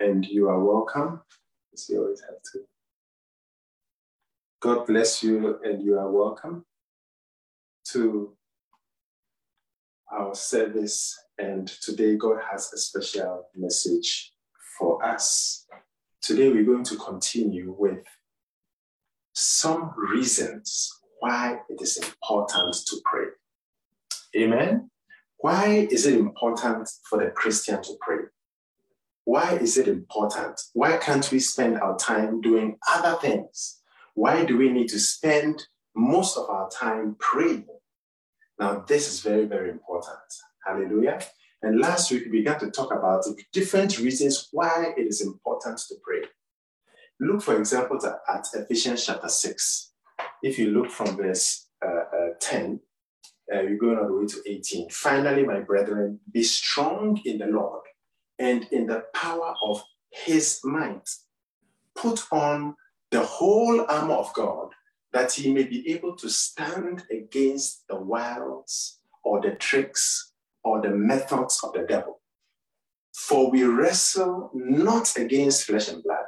and you are welcome. As you always have to. God bless you, and you are welcome to our service. And today, God has a special message for us. Today, we're going to continue with some reasons why it is important to pray. Amen. Why is it important for the Christian to pray? Why is it important? Why can't we spend our time doing other things? Why do we need to spend most of our time praying? Now, this is very, very important. Hallelujah. And last week, we began to talk about different reasons why it is important to pray. Look, for example, at Ephesians chapter 6. If you look from verse uh, uh, 10, uh, we're going all the way to 18. Finally, my brethren, be strong in the Lord and in the power of his might. Put on the whole armor of God that he may be able to stand against the wiles or the tricks or the methods of the devil. For we wrestle not against flesh and blood,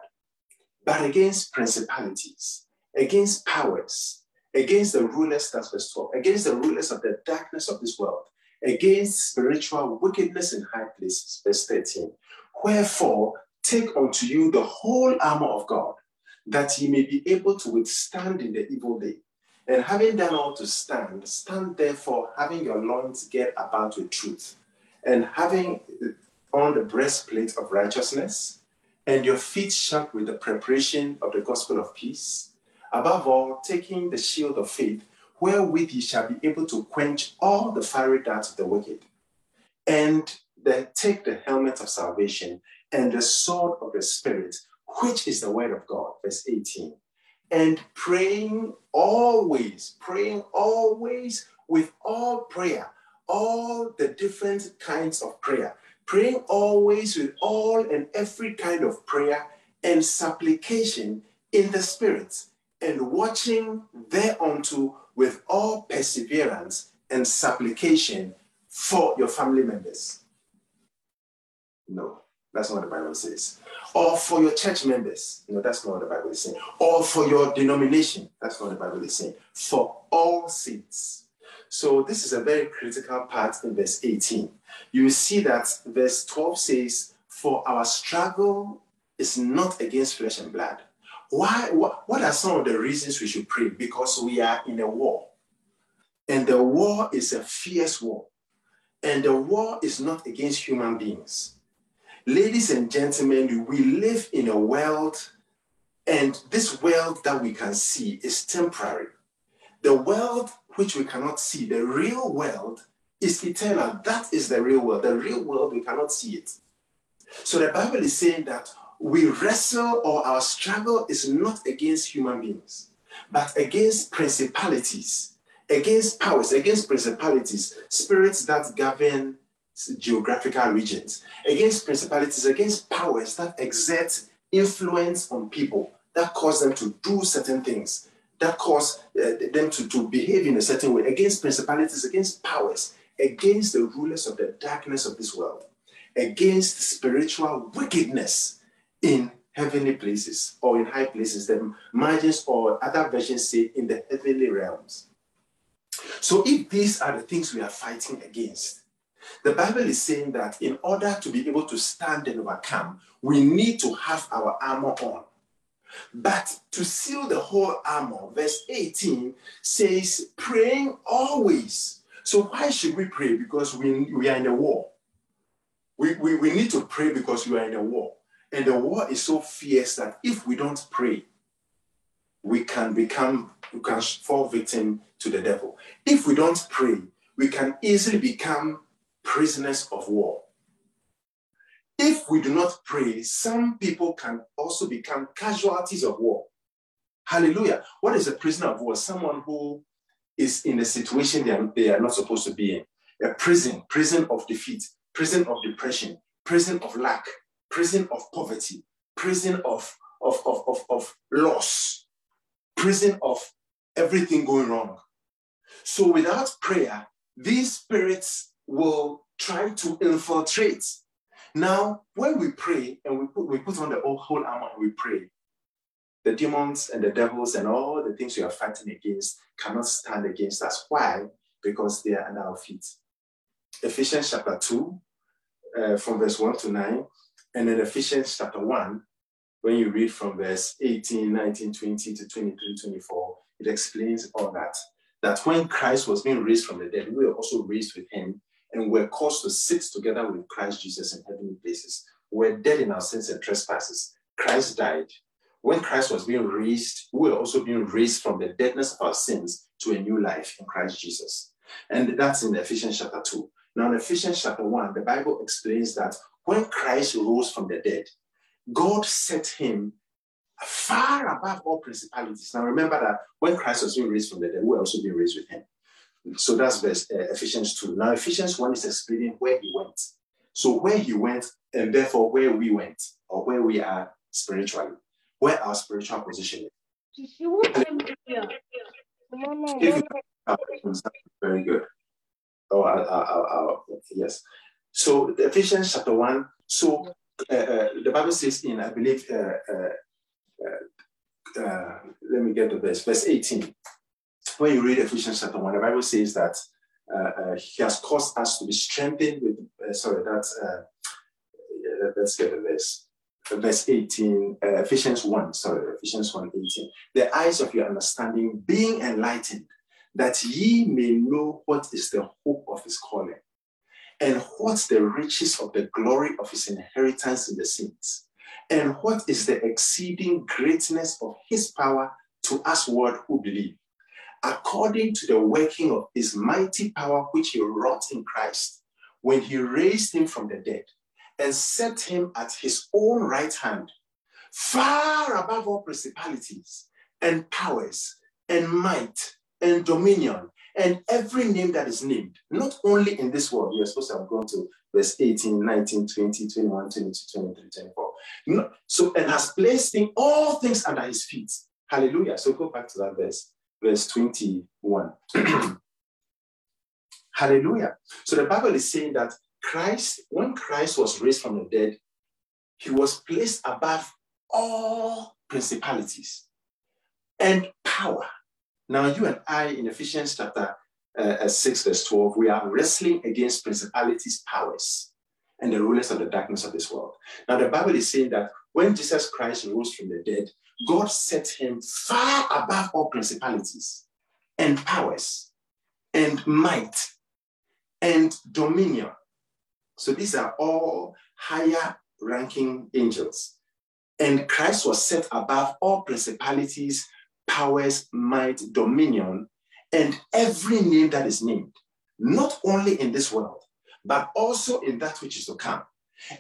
but against principalities, against powers, against the rulers, that's verse 12, against the rulers of the darkness of this world, against spiritual wickedness in high places, verse 13. Wherefore, take unto you the whole armor of God that ye may be able to withstand in the evil day. And having done all to stand, stand therefore, having your loins get about with truth, and having on the breastplate of righteousness, and your feet shod with the preparation of the gospel of peace. Above all, taking the shield of faith, wherewith ye shall be able to quench all the fiery darts of the wicked. And then take the helmet of salvation and the sword of the Spirit, which is the word of God, verse 18. And praying always, praying always with all prayer, all the different kinds of prayer, praying always with all and every kind of prayer and supplication in the Spirit, and watching thereunto with all perseverance and supplication for your family members. No, that's not what the Bible says or for your church members. No, that's not what the Bible is saying. Or for your denomination. That's not what the Bible is saying. For all saints. So this is a very critical part in verse 18. You see that verse 12 says, For our struggle is not against flesh and blood. Why? What, are some of the reasons we should pray? Because we are in a war. And the war is a fierce war. And the war is not against human beings. Ladies and gentlemen, we live in a world, and this world that we can see is temporary. The world which we cannot see, the real world, is eternal. That is the real world. The real world, we cannot see it. So the Bible is saying that we wrestle or our struggle is not against human beings, but against principalities, against powers, against principalities, spirits that govern geographical regions, against principalities, against powers that exert influence on people, that cause them to do certain things, that cause uh, them to, to behave in a certain way, against principalities, against powers, against the rulers of the darkness of this world, against spiritual wickedness in heavenly places or in high places, the margins or other versions say in the heavenly realms. So if these are the things we are fighting against, the Bible is saying that in order to be able to stand and overcome, we need to have our armor on. But to seal the whole armor, verse 18 says, praying always. So why should we pray? Because we, we are in a war. We, we, we need to pray because we are in a war. And the war is so fierce that if we don't pray, we can become, we can fall victim to the devil. If we don't pray, we can easily become prisoners of war. If we do not pray, some people can also become casualties of war. Hallelujah. What is a prisoner of war? Someone who is in a situation they are, they are not supposed to be in. A prison, prison of defeat, prison of depression, prison of lack, prison of poverty, prison of, of, of, of, of loss, prison of everything going wrong. So without prayer, these spirits will try to infiltrate. Now, when we pray and we put, we put on the whole armor and we pray, the demons and the devils and all the things we are fighting against cannot stand against us. Why? Because they are under our feet. Ephesians chapter 2, uh, from verse 1 to 9, and then Ephesians chapter 1, when you read from verse 18, 19, 20 to 23, 24, it explains all that. That when Christ was being raised from the dead, we were also raised with him and were caused to sit together with Christ Jesus in heavenly places. We're dead in our sins and trespasses. Christ died. When Christ was being raised, we were also being raised from the deadness of our sins to a new life in Christ Jesus. And that's in Ephesians chapter 2. Now, in Ephesians chapter 1, the Bible explains that when Christ rose from the dead, God set him far above all principalities. Now, remember that when Christ was being raised from the dead, we were also being raised with him. So that's verse uh, Ephesians 2. Now, Ephesians 1 is explaining where he went. So, where he went, and therefore where we went, or where we are spiritually, where our spiritual position is. very good. Oh, I, I, I, yes. So, Ephesians chapter 1. So, uh, uh, the Bible says in, I believe, uh, uh, uh, let me get the verse, verse 18 when you read Ephesians chapter 1, the Bible says that he has caused us to be strengthened with, sorry, that's, let's get the verse. Verse 18, uh, Ephesians 1, sorry, Ephesians 1 18. The eyes of your understanding being enlightened, that ye may know what is the hope of his calling, and what's the riches of the glory of his inheritance in the saints, and what is the exceeding greatness of his power to us, word who believe. According to the working of his mighty power, which he wrought in Christ when he raised him from the dead and set him at his own right hand, far above all principalities and powers and might and dominion and every name that is named, not only in this world. you're supposed to have gone to verse 18, 19, 20, 21, 22, 23, 24. No, so, and has placed in all things under his feet. Hallelujah. So go back to that verse verse 21. Hallelujah. So the Bible is saying that Christ, when Christ was raised from the dead, he was placed above all principalities and power. Now, you and I in Ephesians chapter uh, 6, verse 12, we are wrestling against principalities, powers, and the rulers of the darkness of this world. Now, the Bible is saying that when Jesus Christ rose from the dead, God set him far above all principalities and powers and might and dominion. So these are all higher ranking angels. And Christ was set above all principalities, powers, might, dominion, and every name that is named, not only in this world, but also in that which is to come.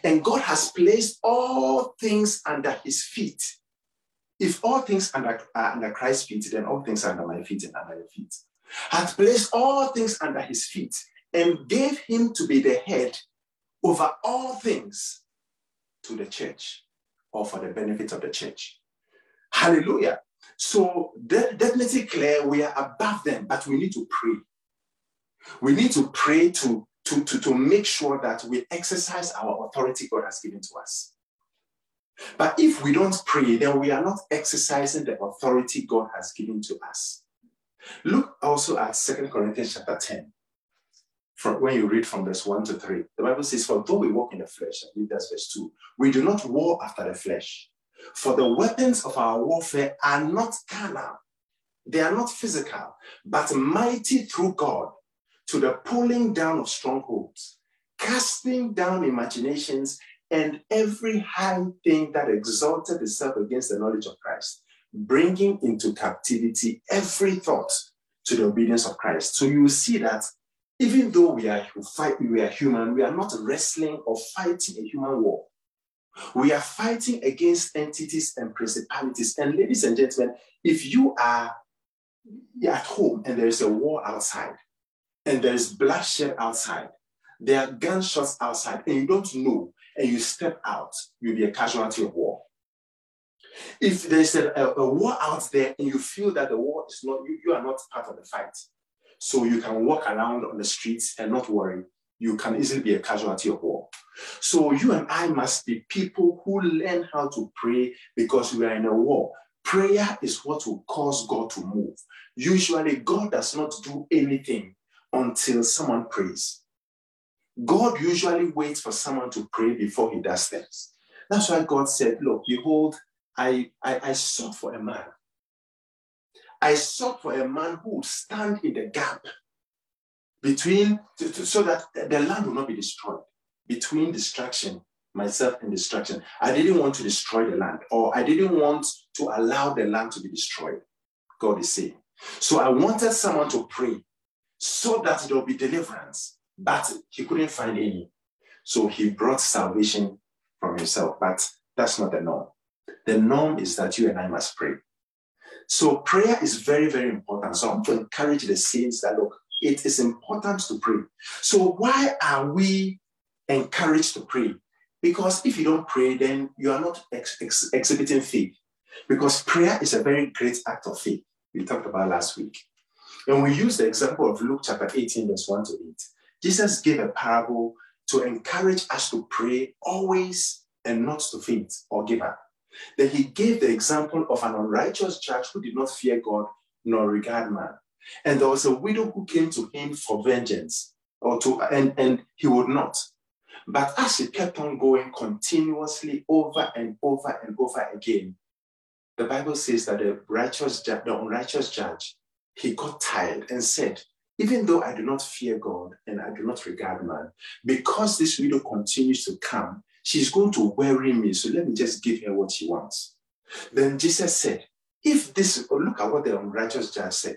And God has placed all things under his feet. If all things under, are under Christ's feet, then all things are under my feet and under your feet. Hath placed all things under his feet and gave him to be the head over all things to the church or for the benefit of the church. Hallelujah. So de- definitely clear we are above them, but we need to pray. We need to pray to to, to, to make sure that we exercise our authority God has given to us. But if we don't pray, then we are not exercising the authority God has given to us. Look also at Second Corinthians chapter 10. From when you read from verse 1 to 3, the Bible says, For though we walk in the flesh, I believe that's verse 2, we do not war after the flesh. For the weapons of our warfare are not carnal, they are not physical, but mighty through God to the pulling down of strongholds, casting down imaginations and every high thing that exalted itself against the knowledge of Christ, bringing into captivity every thought to the obedience of Christ. So you see that even though we are we are human, we are not wrestling or fighting a human war. We are fighting against entities and principalities. And ladies and gentlemen, if you are at home and there is a war outside, and there's bloodshed outside, there are gunshots outside, and you don't know, and you step out, you'll be a casualty of war. If there's a, a, a war out there and you feel that the war is not, you, you are not part of the fight, so you can walk around on the streets and not worry, you can easily be a casualty of war. So you and I must be people who learn how to pray because we are in a war. Prayer is what will cause God to move. Usually, God does not do anything until someone prays. God usually waits for someone to pray before he does things. That's why God said, Look, behold, I, I, I sought for a man. I sought for a man who would stand in the gap between, to, to, so that the land will not be destroyed, between destruction, myself and destruction. I didn't want to destroy the land, or I didn't want to allow the land to be destroyed. God is saying. So I wanted someone to pray so that there will be deliverance, but he couldn't find any. So he brought salvation from himself, but that's not the norm. The norm is that you and I must pray. So prayer is very, very important. So I want to encourage the saints that look, it is important to pray. So why are we encouraged to pray? Because if you don't pray, then you are not ex- ex- exhibiting faith. Because prayer is a very great act of faith. We talked about last week. And we use the example of Luke chapter 18, verse 1 to 8. Jesus gave a parable to encourage us to pray always and not to faint or give up. Then he gave the example of an unrighteous judge who did not fear God nor regard man. And there was a widow who came to him for vengeance, or to and, and he would not. But as he kept on going continuously over and over and over again, the Bible says that the righteous the unrighteous judge, he got tired and said, even though I do not fear God and I do not regard man, because this widow continues to come, she's going to worry me. So let me just give her what she wants. Then Jesus said, if this, look at what the unrighteous judge said.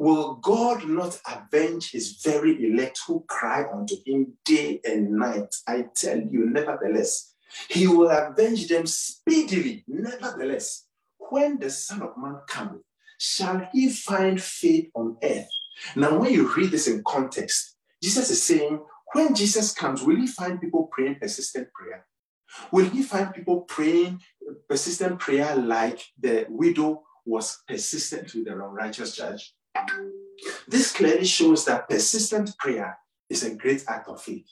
Will God not avenge his very elect who cry unto him day and night? I tell you, nevertheless, he will avenge them speedily. Nevertheless, when the Son of Man cometh, shall he find faith on earth? Now, when you read this in context, Jesus is saying, when Jesus comes, will he find people praying persistent prayer? Will he find people praying persistent prayer like the widow was persistent with the unrighteous judge? This clearly shows that persistent prayer is a great act of faith.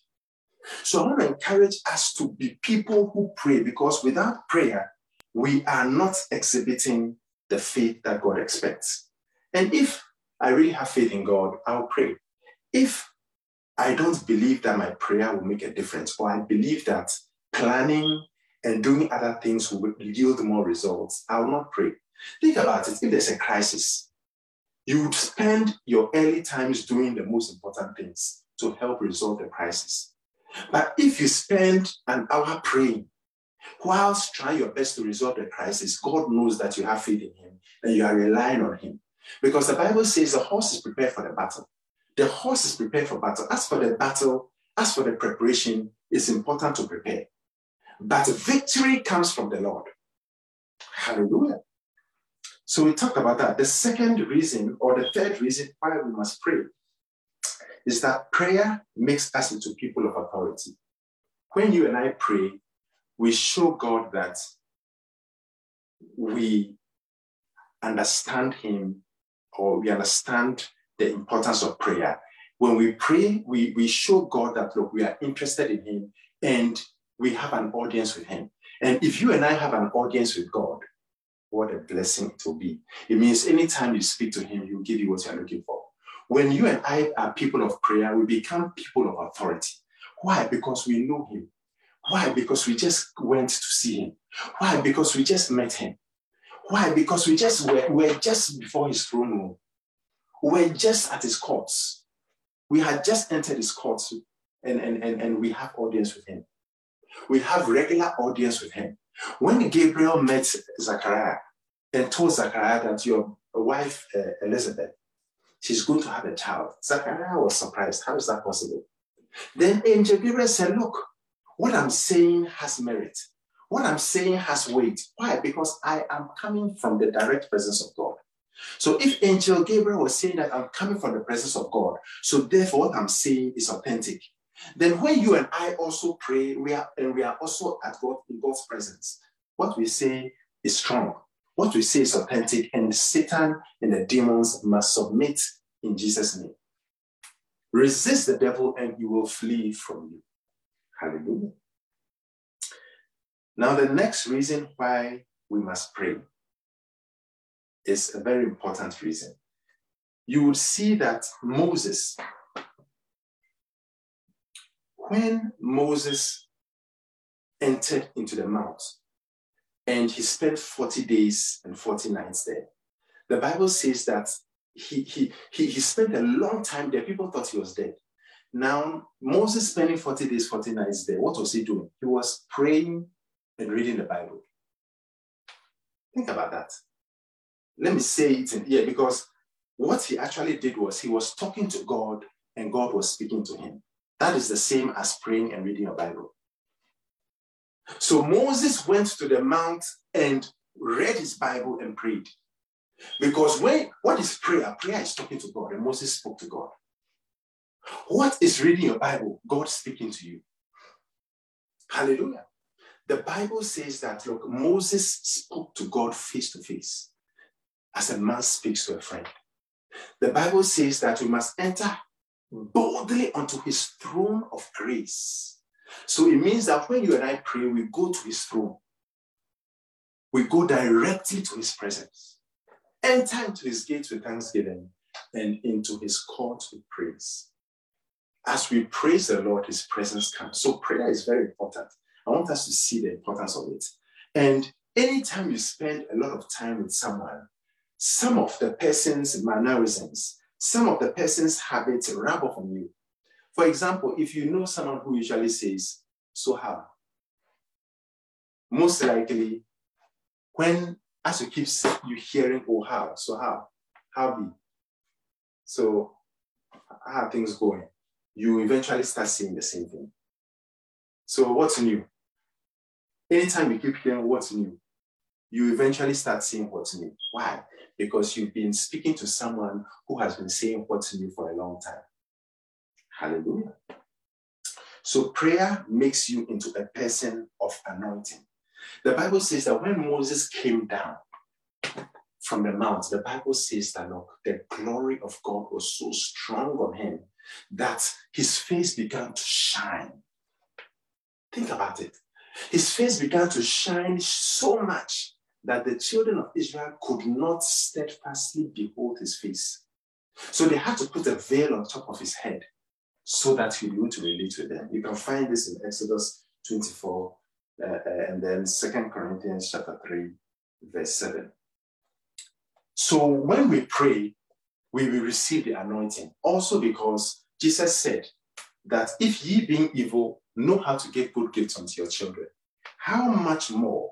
So I want to encourage us to be people who pray because without prayer, we are not exhibiting the faith that God expects. And if I really have faith in God, I'll pray. If I don't believe that my prayer will make a difference, or I believe that planning and doing other things will yield more results, I will not pray. Think about it. If there's a crisis, you would spend your early times doing the most important things to help resolve the crisis. But if you spend an hour praying, whilst trying your best to resolve the crisis, God knows that you have faith in Him and you are relying on Him. Because the Bible says the horse is prepared for the battle. The horse is prepared for battle. As for the battle, as for the preparation, it's important to prepare. But victory comes from the Lord. Hallelujah. So we talked about that. The second reason, or the third reason why we must pray, is that prayer makes us into people of authority. When you and I pray, we show God that we understand Him or we understand the importance of prayer. When we pray, we, we show God that, look, we are interested in Him and we have an audience with Him. And if you and I have an audience with God, what a blessing it will be. It means anytime you speak to Him, He'll give you what you're looking for. When you and I are people of prayer, we become people of authority. Why? Because we know Him. Why? Because we just went to see Him. Why? Because we just met Him. Why? Because we just were, were just before His throne room. We're just at His courts. We had just entered His courts and, and, and, and we have audience with Him. We have regular audience with Him. When Gabriel met Zachariah and told Zachariah that your wife, uh, Elizabeth, she's going to have a child, Zachariah was surprised. How is that possible? Then Angel Gabriel said, Look, what I'm saying has merit. What I'm saying has weight. Why? Because I am coming from the direct presence of God. So if Angel Gabriel was saying that I'm coming from the presence of God, so therefore what I'm saying is authentic. Then when you and I also pray, we are and we are also at God in God's presence. What we say is strong. What we say is authentic, and Satan and the demons must submit in Jesus' name. Resist the devil and he will flee from you. Hallelujah. Now, the next reason why we must pray is a very important reason. You will see that Moses, when Moses entered into the mount and he spent 40 days and 40 nights there, the Bible says that he, he, he, he spent a long time there. People thought he was dead. Now, Moses spending 40 days, 40 nights there, what was he doing? He was praying and reading the Bible. Think about that. Let me say it in here because what he actually did was he was talking to God and God was speaking to him. That is the same as praying and reading your Bible. So Moses went to the mount and read his Bible and prayed. Because when what is prayer? Prayer is talking to God, and Moses spoke to God. What is reading your Bible? God speaking to you. Hallelujah. The Bible says that look, Moses spoke to God face to face, as a man speaks to a friend. The Bible says that we must enter boldly onto his throne of grace. So it means that when you and I pray, we go to his throne. We go directly to his presence. Enter into his gates with thanksgiving and into his courts with praise. As we praise the Lord, his presence comes. So prayer is very important. I want us to see the importance of it. And anytime you spend a lot of time with someone, some of the person's mannerisms, some of the person's habits rub off on you. For example, if you know someone who usually says, So how? Most likely, when as you keep you hearing, Oh, how? So how? How be? So, how are things going? You eventually start saying the same thing. So, what's new? Anytime you keep hearing what's new, you eventually start saying what's new. Why? Because you've been speaking to someone who has been saying what's new for a long time. Hallelujah. So prayer makes you into a person of anointing. The Bible says that when Moses came down from the mount, the Bible says that look, the glory of God was so strong on him that his face began to shine. Think about it. His face began to shine so much that the children of Israel could not steadfastly behold his face. So they had to put a veil on top of his head so that able to relate with them. You can find this in Exodus 24 uh, uh, and then Second Corinthians chapter 3, verse 7. So when we pray, we will receive the anointing. Also because Jesus said that if ye being evil know how to give good gifts unto your children, how much more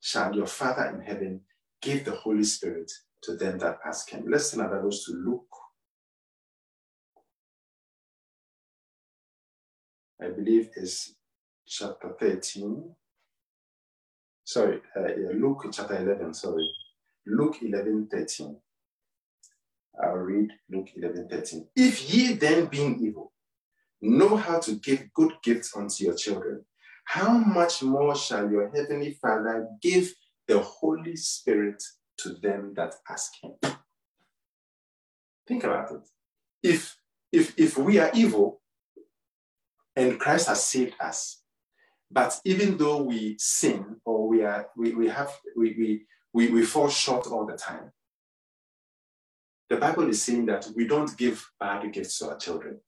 shall your Father in heaven give the Holy Spirit to them that ask him. Let's turn our Bibles to Luke. I believe is chapter 13. Sorry, uh, yeah, Luke chapter 11, sorry. Luke 11, 13. I'll read Luke 11, 13. If ye then being evil, know how to give good gifts unto your children, how much more shall your heavenly Father give the Holy Spirit to them that ask him? Think about it. If if if we are evil and Christ has saved us, but even though we sin or we are we, we have we, we we we fall short all the time, the Bible is saying that we don't give bad gifts to our children.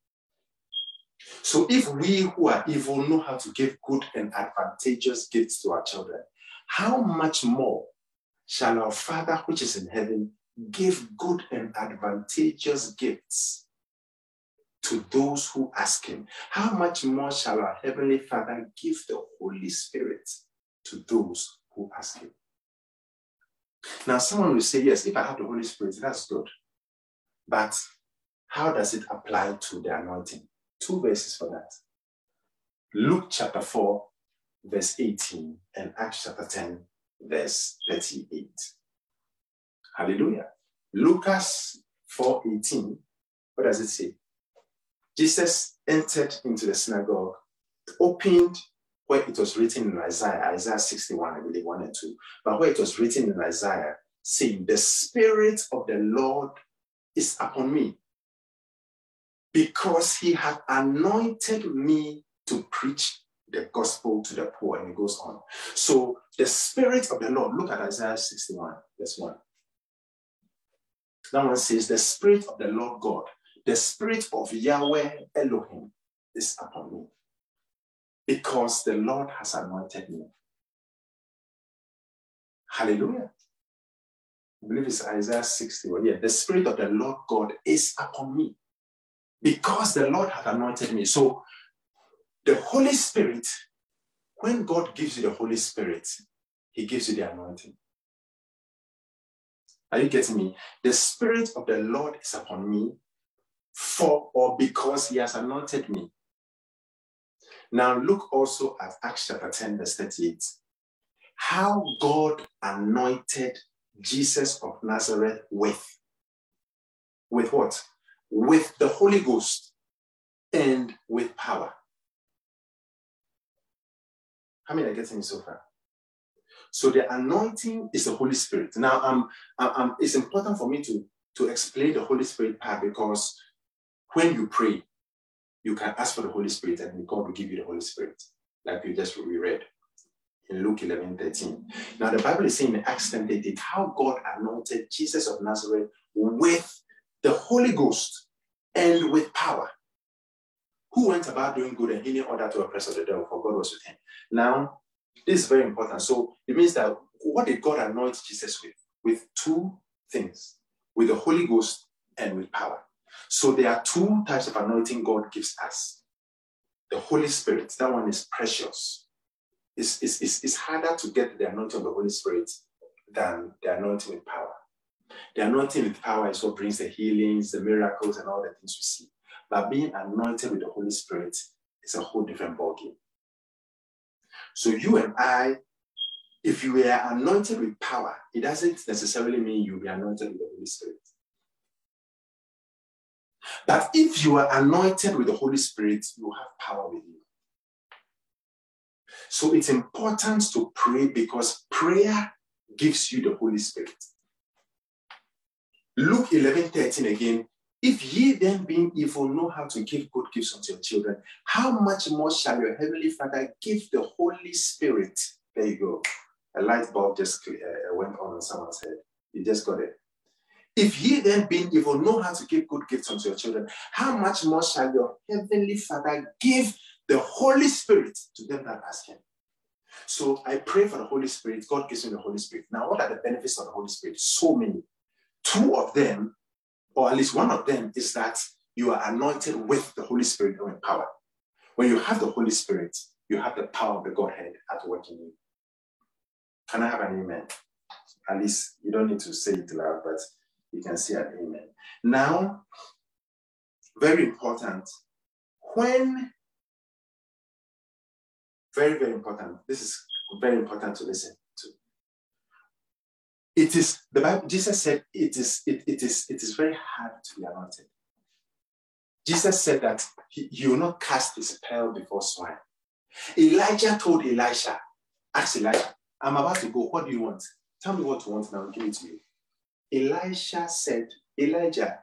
So if we who are evil know how to give good and advantageous gifts to our children, how much more shall our Father which is in heaven give good and advantageous gifts to those who ask him? How much more shall our Heavenly Father give the Holy Spirit to those who ask him? Now, someone will say, Yes, if I have the Holy Spirit, that's good. But how does it apply to the anointing? Two verses for that. Luke chapter 4, verse 18, and Acts chapter 10, verse 38. Hallelujah. Lucas 4 18, what does it say? Jesus entered into the synagogue, opened where it was written in Isaiah, Isaiah 61, I believe, 1 and 2, but where it was written in Isaiah, saying, The Spirit of the Lord is upon me because he had anointed me to preach the gospel to the poor. And it goes on. So the Spirit of the Lord, look at Isaiah 61, verse 1. That one says, The Spirit of the Lord God, the Spirit of Yahweh Elohim is upon me because the Lord has anointed me. Hallelujah. I believe it's Isaiah 61. Yeah, the Spirit of the Lord God is upon me because the Lord has anointed me. So the Holy Spirit, when God gives you the Holy Spirit, He gives you the anointing. Are you getting me? The Spirit of the Lord is upon me for or because He has anointed me. Now look also at Acts chapter 10, verse 38. How God anointed Jesus of Nazareth with. With what? With the Holy Ghost and with power. How many are getting so far? So the anointing is the Holy Spirit. Now, um, um, it's important for me to, to explain the Holy Spirit part because when you pray, you can ask for the Holy Spirit and God will give you the Holy Spirit, like we just read in Luke 11 13. Now, the Bible is saying in Acts 10 13, how God anointed Jesus of Nazareth with the Holy Ghost and with power, who went about doing good and healing order to oppress the devil, for God was with him. Now, this is very important. So it means that what did God anoint Jesus with? With two things with the Holy Ghost and with power. So there are two types of anointing God gives us. The Holy Spirit, that one is precious. It's, it's, it's, it's harder to get the anointing of the Holy Spirit than the anointing with power. The anointing with power is what brings the healings, the miracles, and all the things we see. But being anointed with the Holy Spirit is a whole different ballgame. So you and I, if you are anointed with power, it doesn't necessarily mean you'll be anointed with the Holy Spirit. But if you are anointed with the Holy Spirit, you have power with you. So it's important to pray because prayer gives you the Holy Spirit. Luke 11 13 again. If ye then, being evil, know how to give good gifts unto your children, how much more shall your heavenly Father give the Holy Spirit? There you go. A light bulb just uh, went on on someone's head. You just got it. If ye then, being evil, know how to give good gifts unto your children, how much more shall your heavenly Father give the Holy Spirit to them that ask Him? So I pray for the Holy Spirit. God gives me the Holy Spirit. Now, what are the benefits of the Holy Spirit? So many. Two of them, or at least one of them, is that you are anointed with the Holy Spirit and with power. When you have the Holy Spirit, you have the power of the Godhead at work in you. Can I have an amen? At least you don't need to say it loud, but you can say an amen. Now, very important, when, very, very important, this is very important to listen. It is, the Bible, Jesus said it is, it, it is, it is very hard to be anointed. Jesus said that he, he will not cast his pearl before swine. Elijah told Elisha, ask Elijah, I'm about to go. What do you want? Tell me what you want and I'll give it to you. Elisha said, Elijah,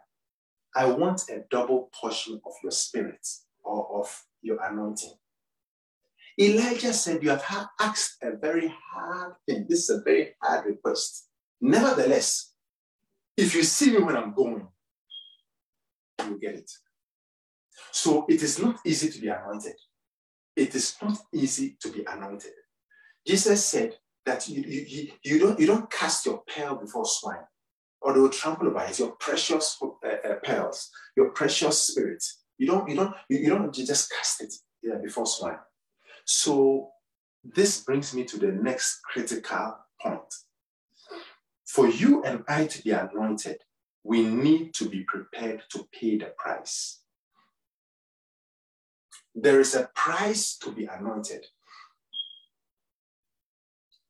I want a double portion of your spirit or of your anointing. Elijah said, You have asked a very hard thing. This is a very hard request. Nevertheless, if you see me when I'm going, you get it. So it is not easy to be anointed. It is not easy to be anointed. Jesus said that you, you, you, don't, you don't cast your pearl before swine or they will trample over it. Your precious uh, uh, pearls, your precious spirit. You don't, you don't, you, you don't just cast it yeah, before swine. So this brings me to the next critical point. For you and I to be anointed, we need to be prepared to pay the price. There is a price to be anointed.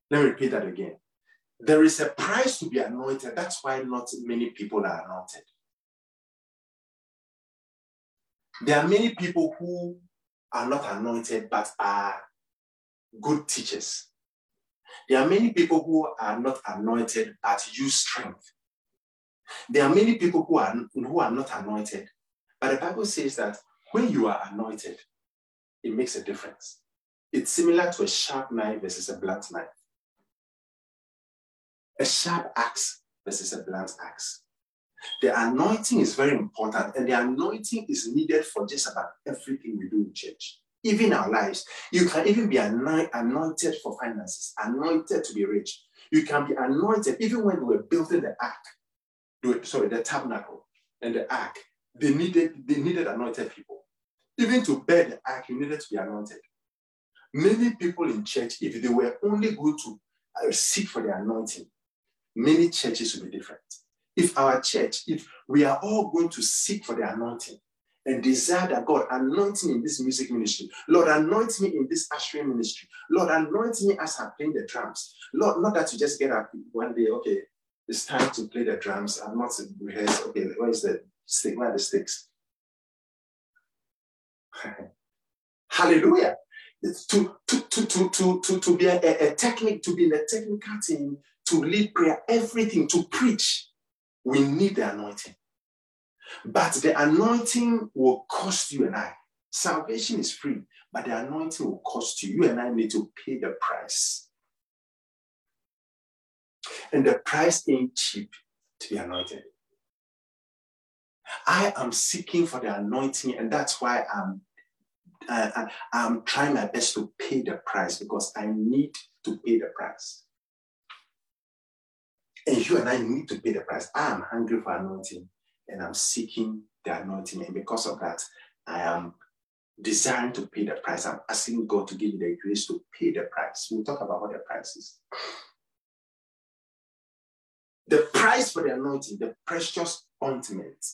Let me repeat that again. There is a price to be anointed. That's why not many people are anointed. There are many people who are not anointed but are good teachers. There are many people who are not anointed but use strength. There are many people who are, who are not anointed But the Bible says that when you are anointed, it makes a difference. It's similar to a sharp knife versus a blunt knife. A sharp axe versus a blunt axe. The anointing is very important, and the anointing is needed for just about everything we do in church, even our lives. You can even be anointed for finances, anointed to be rich. You can be anointed even when we were building the ark, sorry, the tabernacle and the ark. They needed they needed anointed people. Even to bear the ark, you needed to be anointed. Many people in church, if they were only going to uh, seek for the anointing, many churches would be different. If our church, if we are all going to seek for the anointing and desire that God anoint me in this music ministry, Lord, anoint me in this ushering ministry, Lord, anoint me as I'm playing the drums. Lord, not that you just get up one day, okay, it's time to play the drums. I'm not rehearsed. Okay, where is the stick? Where are the sticks? Hallelujah. To, to, to, to, to, to, to be a, a, a technique, to be in a technical team, to lead prayer, everything, to preach we need the anointing. But the anointing will cost you and I. Salvation is free, but the anointing will cost you. You and I need to pay the price. And the price ain't cheap to be anointed. I am seeking for the anointing, and that's why I'm, uh, I'm trying my best to pay the price because I need to pay the price. And you and I need to pay the price. I am hungry for anointing and I'm seeking the anointing. And because of that, I am desiring to pay the price. I'm asking God to give me the grace to pay the price. We'll talk about what the price is. The price for the anointing, the precious ointment.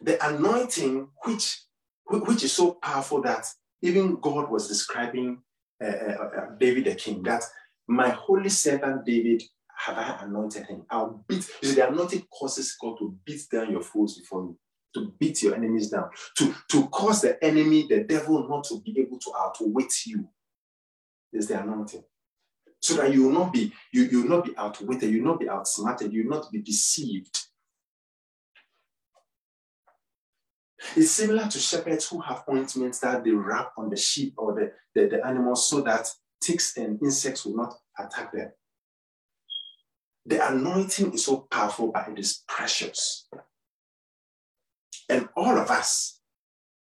The anointing, which, which is so powerful that even God was describing uh, uh, uh David the king, that my holy servant David have I anointed him. I'll beat. You see, the anointing causes God to beat down your foes before you, to beat your enemies down, to, to cause the enemy, the devil, not to be able to outwit you. Is the anointing. So that you will not be, you, you will not be outwitted, you will not be outsmarted, you will not be deceived. It's similar to shepherds who have ointments that they wrap on the sheep or the, the, the animals so that ticks and insects will not attack them. The anointing is so powerful, but it is precious. And all of us,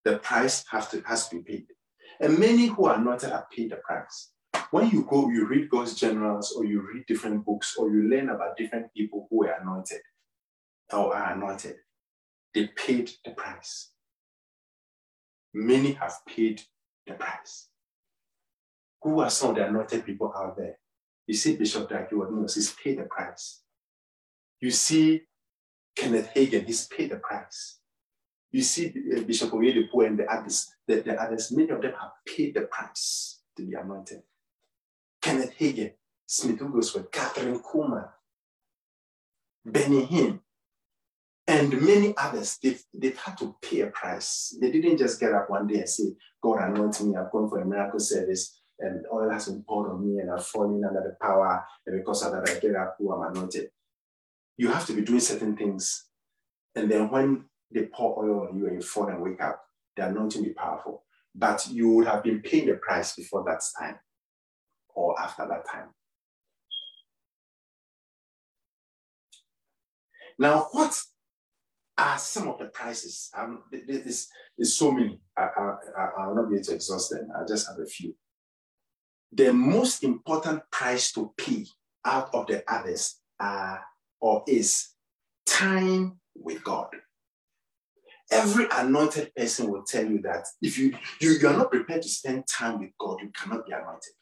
the price has to, has to be paid. And many who are anointed have paid the price. When you go, you read God's generals, or you read different books, or you learn about different people who were anointed or are anointed, they paid the price. Many have paid the price. Who are some of the anointed people out there? You see Bishop Dag Heward-Mills, he's paid the price. You see Kenneth Hagin, he's paid the price. You see uh, Bishop Oyedepo and the others, the, the others, many of them have paid the price to be anointed. Kenneth Hagin, Smith Wigglesworth, Kathryn Kuhlman, Benny Hinn, and many others, they've, they've had to pay a price. They didn't just get up one day and say, God anointed me, I've gone for a miracle service and oil has been poured on me and I've fallen under the power, and because of that, I get up who I'm anointed. You have to be doing certain things. And then when they pour oil on you and you fall and wake up, the anointing be powerful. But you would have been paying the price before that time or after that time. Now, what are some of the prices? Um, there's, there's so many. I, I, I, will not be able to exhaust them. I just have a few the most important price to pay out of the others are or is time with God. Every anointed person will tell you that if you, you, you are not prepared to spend time with God, you cannot be anointed.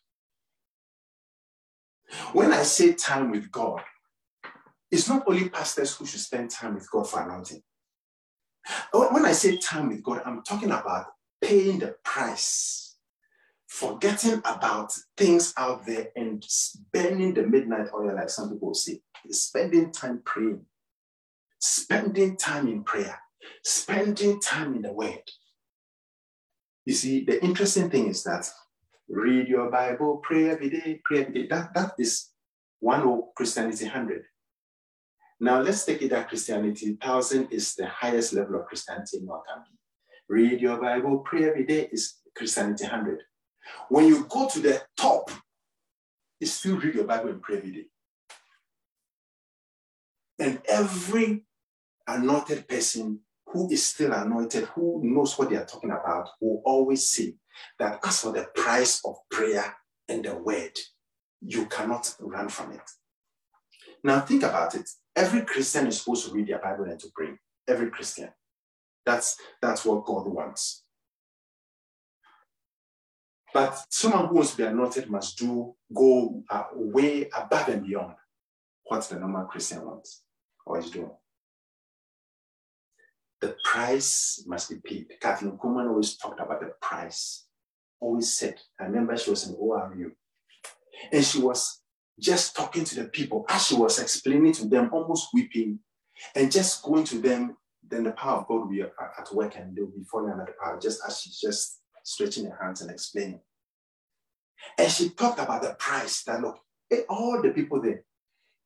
When I say time with God, it's not only pastors who should spend time with God for anointing. When I say time with God, I'm talking about paying the price forgetting about things out there and spending the midnight oil, like some people say, spending time praying, spending time in prayer, spending time in the Word. You see, the interesting thing is that read your Bible, pray every day, pray every day. That, that is one of Christianity 100. Now let's take it that Christianity, thousand is the highest level of Christianity in can be. Read your Bible, pray every day is Christianity 100. When you go to the top, it's still read your Bible and pray every day. And every anointed person who is still anointed, who knows what they are talking about, will always say that as for the price of prayer and the word, you cannot run from it. Now think about it. Every Christian is supposed to read their Bible and to pray. Every Christian. That's that's what God wants. But someone who wants to be anointed must do go uh, way above and beyond what the normal Christian wants or is doing. The price must be paid. Kathryn Kuhlman always talked about the price. Always said, I remember she was in ORU, and she was just talking to the people as she was explaining to them, almost weeping, and just going to them. Then the power of God will be at work, and they'll be falling under the power, just as she's just stretching her hands and explaining. And she talked about the price that look, eh, all the people there,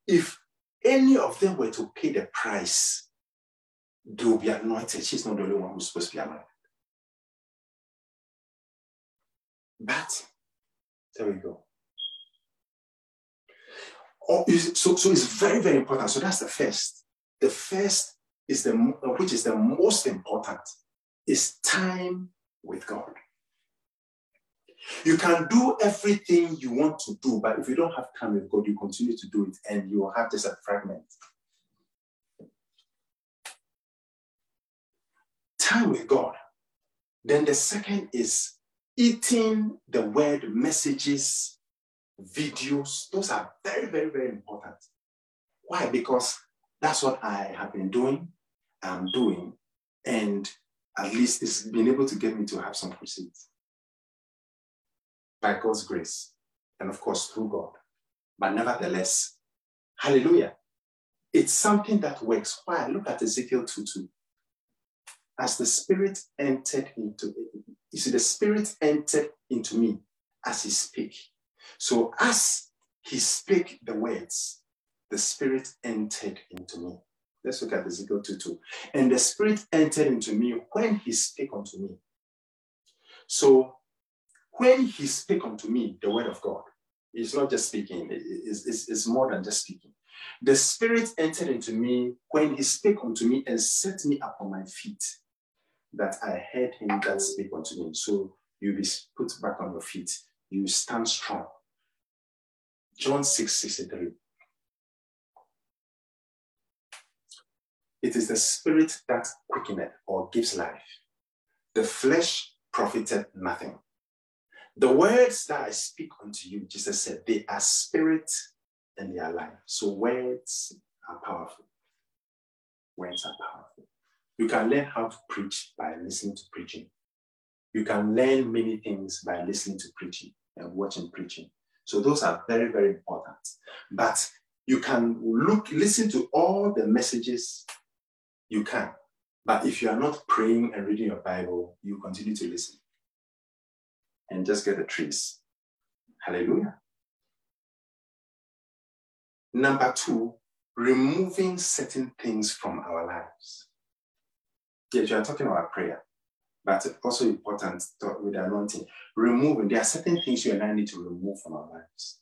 if any of them were to pay the price, they will be anointed. She's not the only one who's supposed to be anointed. But there we go. Oh, so, so it's very, very important. So that's the first. The first is the which is the most important is time with God. You can do everything you want to do, but if you don't have time with God, you continue to do it and you will have a fragment. Time with God. Then the second is eating the word messages, videos. Those are very, very, very important. Why? Because that's what I have been doing, I'm doing, and at least it's been able to get me to have some proceeds by God's grace, and of course through God. But nevertheless, hallelujah. It's something that works. Why? Look at Ezekiel 2 2. As the Spirit entered into you see, the Spirit entered into me as he speak. So as he speak the words, the Spirit entered into me. Let's look at Ezekiel 2 2. And the Spirit entered into me when he spake unto me. So when he spake unto me the word of God, he's not just speaking, it's, it's, it's more than just speaking. The Spirit entered into me when he spake unto me and set me upon my feet, that I heard him that spake unto me. So you be put back on your feet, you stand strong. John 6 63. It is the spirit that quickeneth or gives life. The flesh profited nothing. The words that I speak unto you, Jesus said, they are spirit and they are life. So words are powerful. Words are powerful. You can learn how to preach by listening to preaching. You can learn many things by listening to preaching and watching preaching. So those are very, very important. But you can look, listen to all the messages you can. But if you are not praying and reading your Bible, you continue to listen and just get the trees. Hallelujah. Number two, removing certain things from our lives. Yes, you are talking about prayer, but also important with anointing. Removing, there are certain things you and I need to remove from our lives.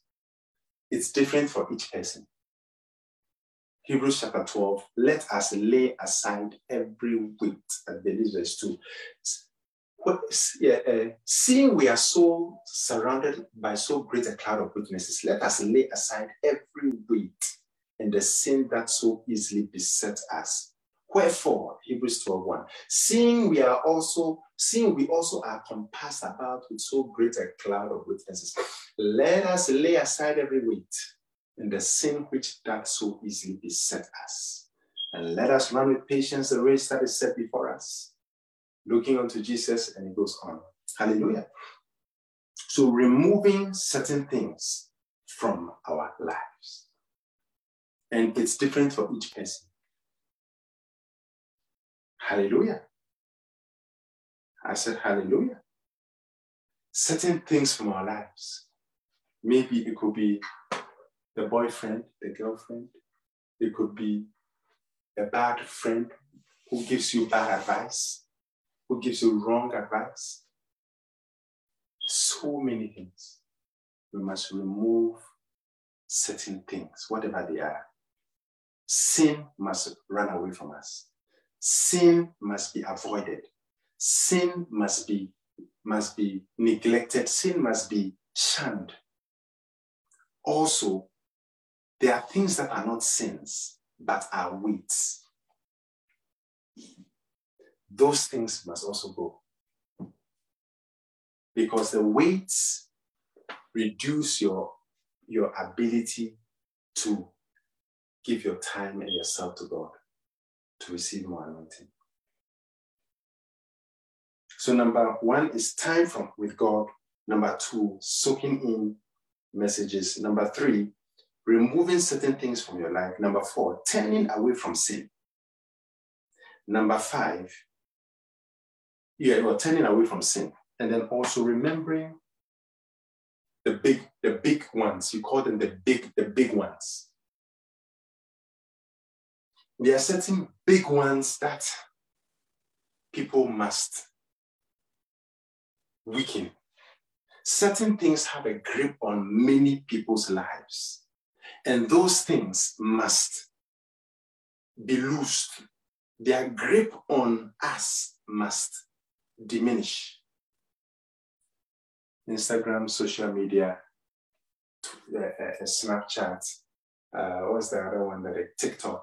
It's different for each person. Hebrews chapter 12, let us lay aside every weight, I believe verse 2 yeah, uh, Eh, seeing we are so surrounded by so great a cloud of witnesses, let us lay aside every weight and the sin that so easily beset us. Wherefore, Hebrews 12 1, seeing we are also, seeing we also are compassed about with so great a cloud of witnesses, let us lay aside every weight and the sin which that so easily beset us. And let us run with patience the race that is set before us looking unto Jesus, and it goes on. Hallelujah. So, removing certain things from our lives. And it's different for each person. Hallelujah. I said, Hallelujah. Certain things from our lives. Maybe it could be the boyfriend, the girlfriend. It could be a bad friend who gives you bad advice, who gives you wrong advice. So many things. We must remove certain things, whatever they are. Sin must run away from us. Sin must be avoided. Sin must be must be neglected. Sin must be shunned. Also, there are things that are not sins, but are weights. Those things must also go. Because the weights reduce your, your ability to give your time and yourself to God to receive more anointing. So, number one is time from with God. Number two, soaking in messages. Number three, removing certain things from your life. Number four, turning away from sin. Number five, yeah, well, turning away from sin. And then also remembering the big, the big ones. You call them the big, the big ones. There are certain big ones that people must weaken. Certain things have a grip on many people's lives. And those things must be loosed. Their grip on us must diminish. Instagram, social media, uh, uh, Snapchat, uh, what's the other one that TikTok,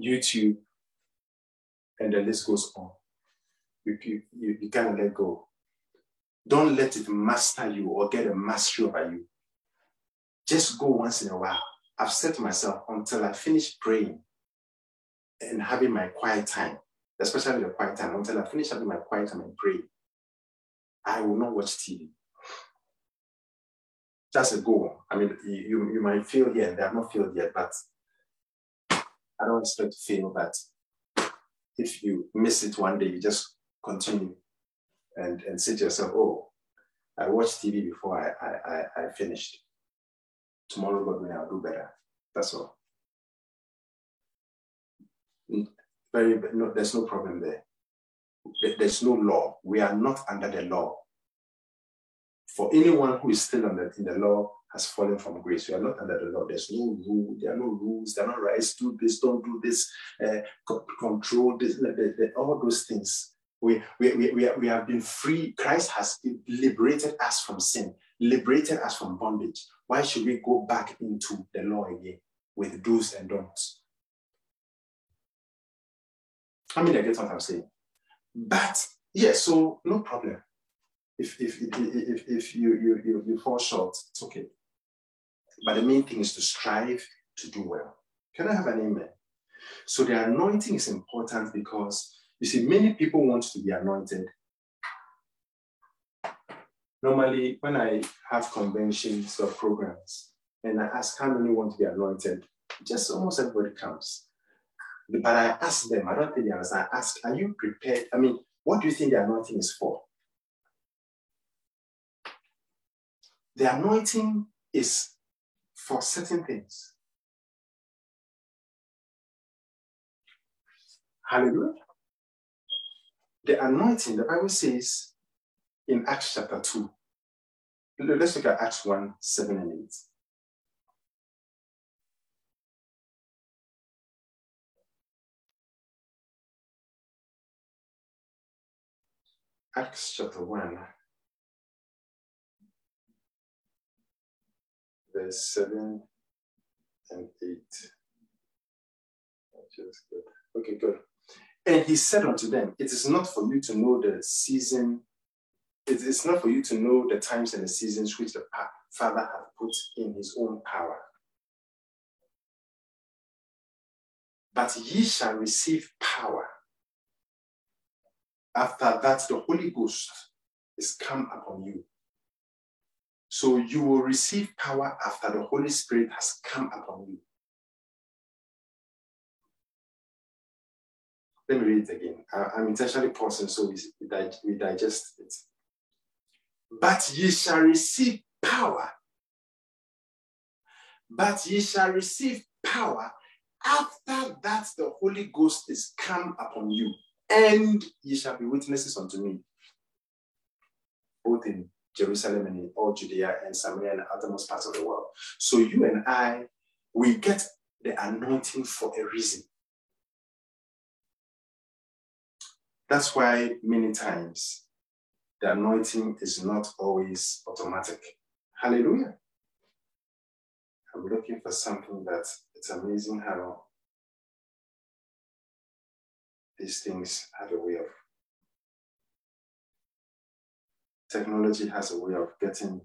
YouTube, and the list goes on. You, you, you, you can't let go. Don't let it master you or get a mastery over you. Just go once in a while. I've said to myself until I finish praying and having my quiet time, especially the quiet time, until I finish having my quiet time and pray, I will not watch TV. That's a goal. I mean, you, you might feel here, and they have not feel yet, but I don't expect to fail. But if you miss it one day, you just continue and, and say to yourself, oh, I watched TV before I, I, I, I finished tomorrow, God willing, I'll do better. That's all. Very, no, there's no problem there. There's no law. We are not under the law. For anyone who is still under in the law has fallen from grace. We are not under the law. There's no rule. There are no rules. There are no rights. Do this. Don't do this. Uh, control this. All those things. We, we, we, we, we have been free. Christ has liberated us from sin, liberated us from bondage. Why should we go back into the law again with do's and don'ts? I mean, I get what I'm saying. But yeah, so no problem. If if if, if, if you, you, you, you fall short, it's okay. But the main thing is to strive to do well. Can I have an amen? So the anointing is important because you see, many people want to be anointed, Normally, when I have conventions or programs and I ask how many want to be anointed, just almost everybody comes. But I ask them, I don't think they understand. I ask, are you prepared? I mean, what do you think the anointing is for? The anointing is for certain things. Hallelujah. The anointing, the Bible says, in Acts chapter 2. Let's look at Acts 1 7 and 8. Acts chapter 1, verse 7 and 8. Just good. Okay, good. And he said unto them, It is not for you to know the season it is not for you to know the times and the seasons which the Father hath put in his own power. But ye shall receive power. After that, the Holy Ghost is come upon you. So you will receive power after the Holy Spirit has come upon you. Let me read it again. I'm intentionally pausing so we, we digest it but ye shall receive power. But ye shall receive power after that, the Holy Ghost is come upon you, and ye shall be witnesses unto me, both in Jerusalem and in all Judea and Samaria and the uttermost parts of the world. So you and I, we get the anointing for a reason. That's why many times the anointing is not always automatic. Hallelujah. I'm looking for something that it's amazing how these things have a way of technology has a way of getting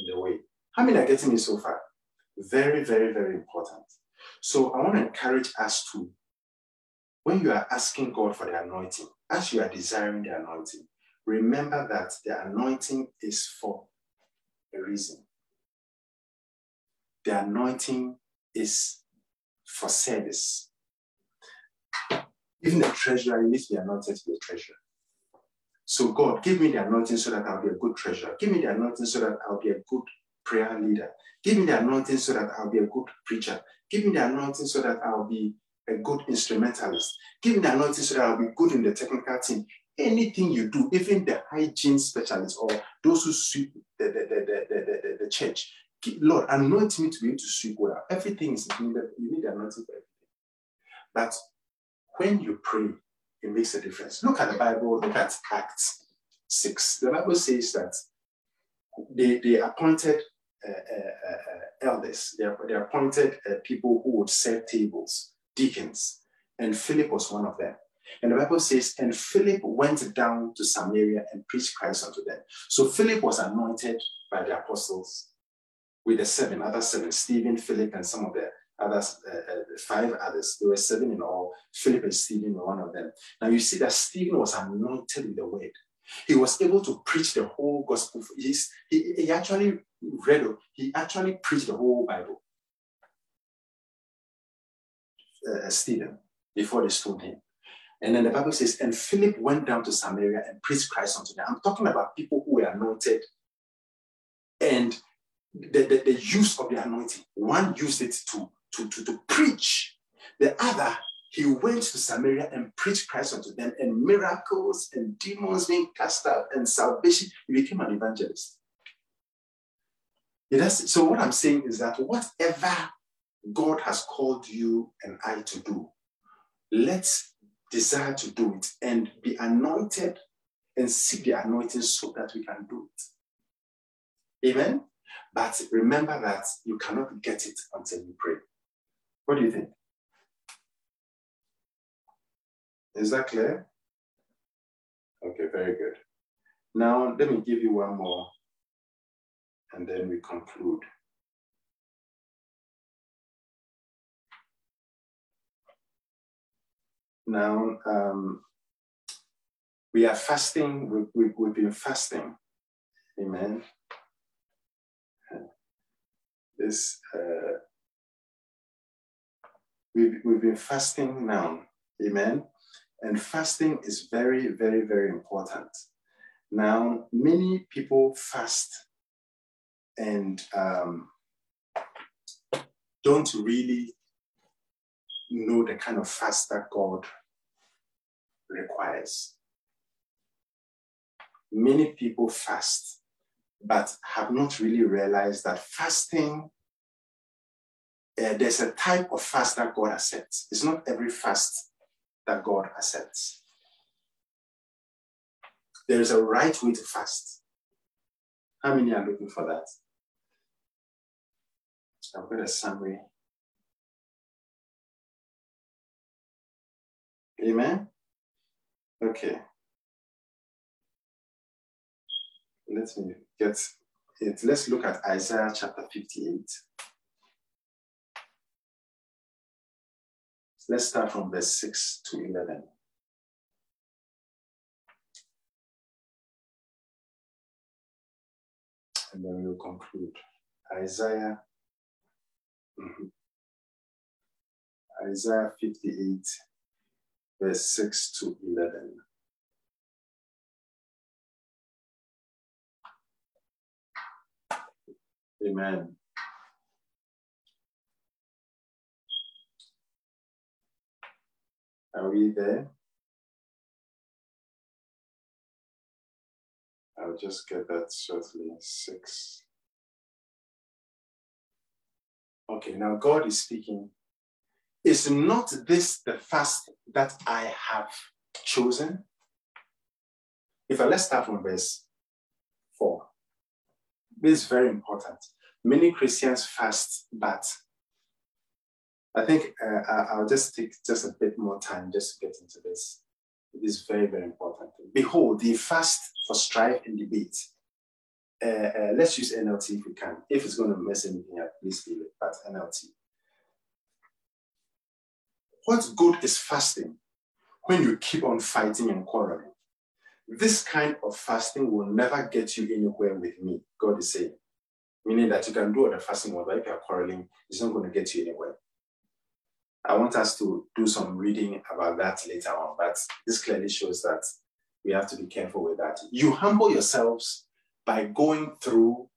in the way. How many are getting me so far? Very, very, very important. So I want to encourage us to, when you are asking God for the anointing, as you are desiring the anointing, remember that the anointing is for a reason. The anointing is for service. Even a treasurer needs to be anointed to be a treasurer. So, God, give me the anointing so that I'll be a good treasurer. Give me the anointing so that I'll be a good prayer leader. Give me the anointing so that I'll be a good preacher. Give me the anointing so that I'll be a good instrumentalist. Give me the anointing so that I'll be good in the technical team. Anything you do, even the hygiene specialist or those who sweep the, the, the, the, the, the, church, Lord, anoint me to be able to sweep well. Everything is needed. You need anointing for everything. But when you pray, it makes a difference. Look at the Bible, look at Acts 6. The Bible says that they, they appointed uh, uh, uh, elders, they, they appointed uh, people who would set tables, deacons, and Philip was one of them. And the Bible says, and Philip went down to Samaria and preached Christ unto them. So Philip was anointed by the apostles with the seven, other seven, Stephen, Philip, and some of the others, uh, uh, five others. There were seven in all. Philip and Stephen were one of them. Now you see that Stephen was anointed with the word. He was able to preach the whole gospel. He's, he, he actually read, he actually preached the whole Bible. Uh, Stephen, before they stoned him. And then the Bible says, and Philip went down to Samaria and preached Christ unto them. I'm talking about people who were anointed and the, the, the use of the anointing. One used it to to, to, to preach. The other, he went to Samaria and preached Christ unto them, and miracles and demons being cast out and salvation. He became an evangelist. Yeah, so, what I'm saying is that whatever God has called you and I to do, let's desire to do it and be anointed and seek the anointing so that we can do it. Amen. But remember that you cannot get it until you pray. What do you think? Is that clear? Okay, very good. Now, let me give you one more and then we conclude. Now, um, we are fasting, we, we, we've been fasting. Amen. This uh, We've, we've been fasting now. Amen. And fasting is very, very, very important. Now, many people fast and um, don't really know the kind of fast that God requires. Many people fast, but have not really realized that fasting uh, there's a type of fast that God accepts. It's not every fast that God accepts. There is a right way to fast. How many are looking for that? I've got a summary. Amen? Okay. Let me get it. Let's look at Isaiah chapter 58. Let's start from verse 6 to 11. And then we'll conclude. Isaiah, mm-hmm. Isaiah 58, verse 6 to 11. Amen. Are we there? I'll just get that shortly. Six. Okay, now God is speaking. Is not this the fast that I have chosen? If I let's start from verse four. This is very important. Many Christians fast, but I think uh, I'll just take just a bit more time just to get into this. It is very, very important. Behold, the fast for strife and debate. Uh, uh, let's use NLT if we can. If it's going to mess anything up, please leave it, but NLT. What good is fasting when you keep on fighting and quarreling? This kind of fasting will never get you anywhere with me, God is saying. Meaning that you can do all the fasting, but if you're quarreling, it's not going to get you anywhere. I want us to do some reading about that later on, but this clearly shows that we have to be careful with that. You humble yourselves by going through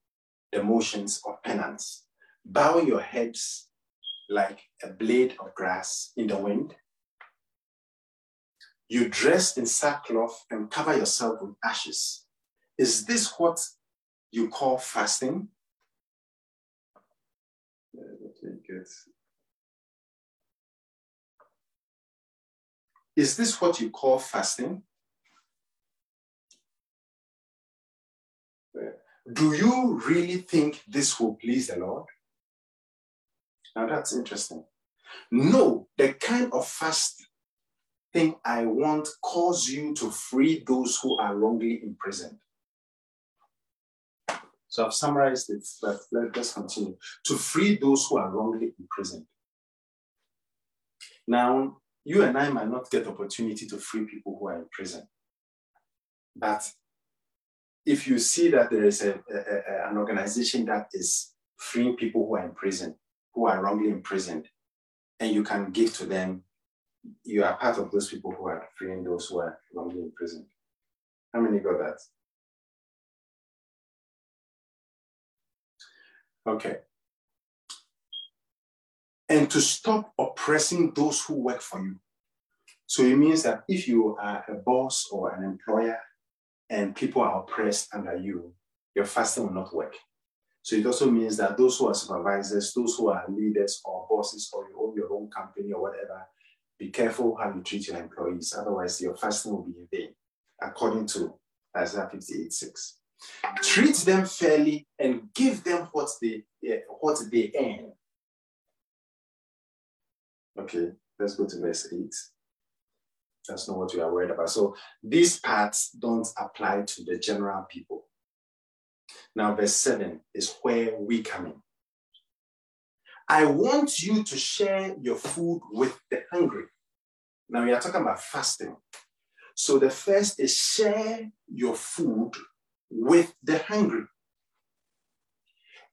the motions of penance, bow your heads like a blade of grass in the wind. You dress in sackcloth and cover yourself with ashes. Is this what you call fasting? Good. Is this what you call fasting? Do you really think this will please the Lord? Now that's interesting. No, the kind of fast thing I want cause you to free those who are wrongly imprisoned. So I've summarized it, but let's continue. To free those who are wrongly imprisoned. Now, you and I might not get opportunity to free people who are in prison. But if you see that there is a, a, a, an organization that is freeing people who are in prison, who are wrongly imprisoned, and you can give to them, you are part of those people who are freeing those who are wrongly imprisoned. How many got that? Okay and to stop oppressing those who work for you. So it means that if you are a boss or an employer and people are oppressed under you, your fasting will not work. So it also means that those who are supervisors, those who are leaders or bosses, or you own your own company or whatever, be careful how you treat your employees. Otherwise, your fasting will be in vain, according to Isaiah 58 6. Treat them fairly and give them what they, eh, what they earn Okay, let's go to verse 8. That's not what we are worried about. So these parts don't apply to the general people. Now, verse 7 is where we come in. I want you to share your food with the hungry. Now, we are talking about fasting. So the first is share your food with the hungry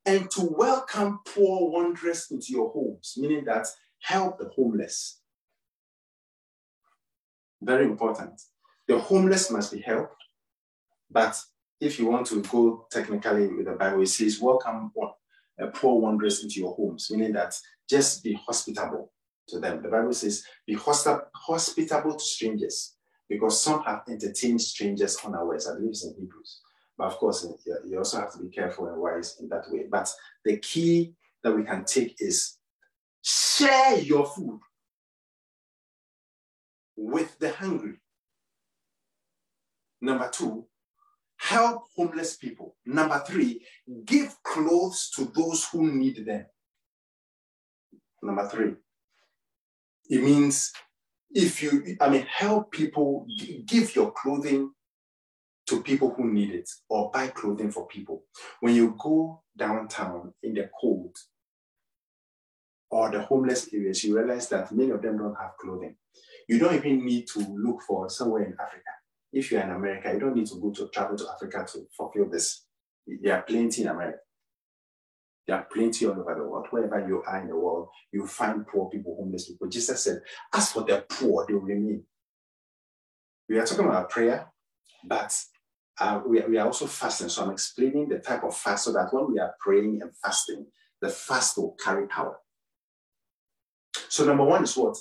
and to welcome poor wanderers into your homes, meaning that help the homeless. Very important. The homeless must be helped, but if you want to go technically with the Bible, it says, welcome a poor wanderers into your homes, meaning that just be hospitable to them. The Bible says, be hospitable to strangers, because some have entertained strangers unawares. I believe it's in Hebrews. But of course, you also have to be careful and wise in that way. But the key that we can take is Share your food with the hungry. Number two, help homeless people. Number three, give clothes to those who need them. Number three, it means if you, I mean, help people, give your clothing to people who need it or buy clothing for people. When you go downtown in the cold, or the homeless areas, you realize that many of them don't have clothing. You don't even need to look for somewhere in Africa. If you're in America, you don't need to go to travel to Africa to fulfill this. There are plenty in America. There are plenty all over the world. Wherever you are in the world, you find poor people, homeless people. Jesus said, as for the poor, they will remain. We are talking about prayer, but uh, we, we are also fasting. So I'm explaining the type of fast so that when we are praying and fasting, the fast will carry power. So number one is what?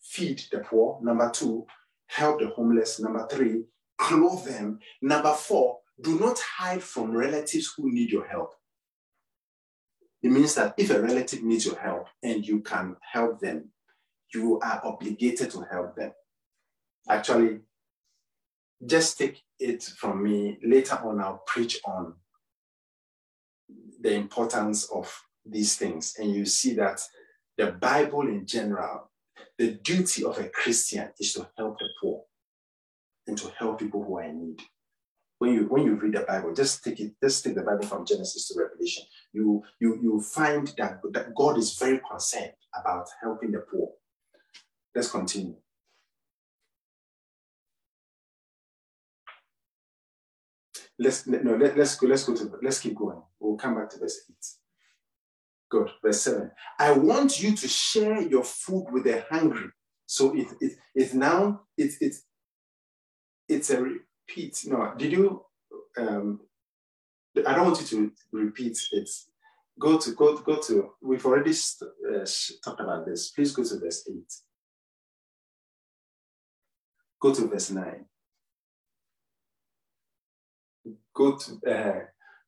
feed the poor. Number two, help the homeless. Number three, clothe them. Number four, do not hide from relatives who need your help. It means that if a relative needs your help and you can help them, you are obligated to help them. Actually, just take it from me. Later on, I'll preach on the importance of these things. And you see that the Bible in general, the duty of a Christian is to help the poor and to help people who are in need. When you when you read the Bible, just take it, just take the Bible from Genesis to Revelation. You you you find that, that God is very concerned about helping the poor. Let's continue. Let's no let, let's go, let's go to let's keep going. We'll come back to verse 8. Good. Verse 7. I want you to share your food with the hungry. So it, it, it's now, it, it, it's a repeat. No, did you, um, I don't want you to repeat it. Go to, go, to go to, we've already uh, talked about this. Please go to verse 8. Go to verse 9. Go to uh,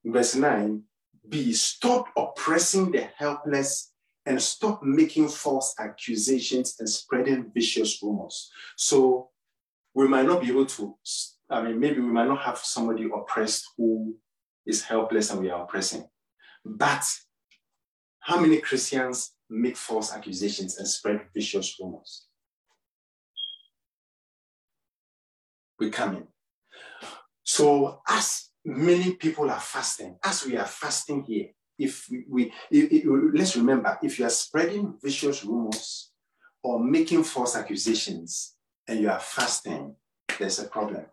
verse 9 B, stop oppressing the helpless and stop making false accusations and spreading vicious rumors. So we might not be able to, I mean, maybe we might not have somebody oppressed who is helpless and we are oppressing. But how many Christians make false accusations and spread vicious rumors? We come in. So, as many people are fasting. As we are fasting here, if we, we let's remember, if you are spreading vicious rumors or making false accusations and you are fasting, there's a problem.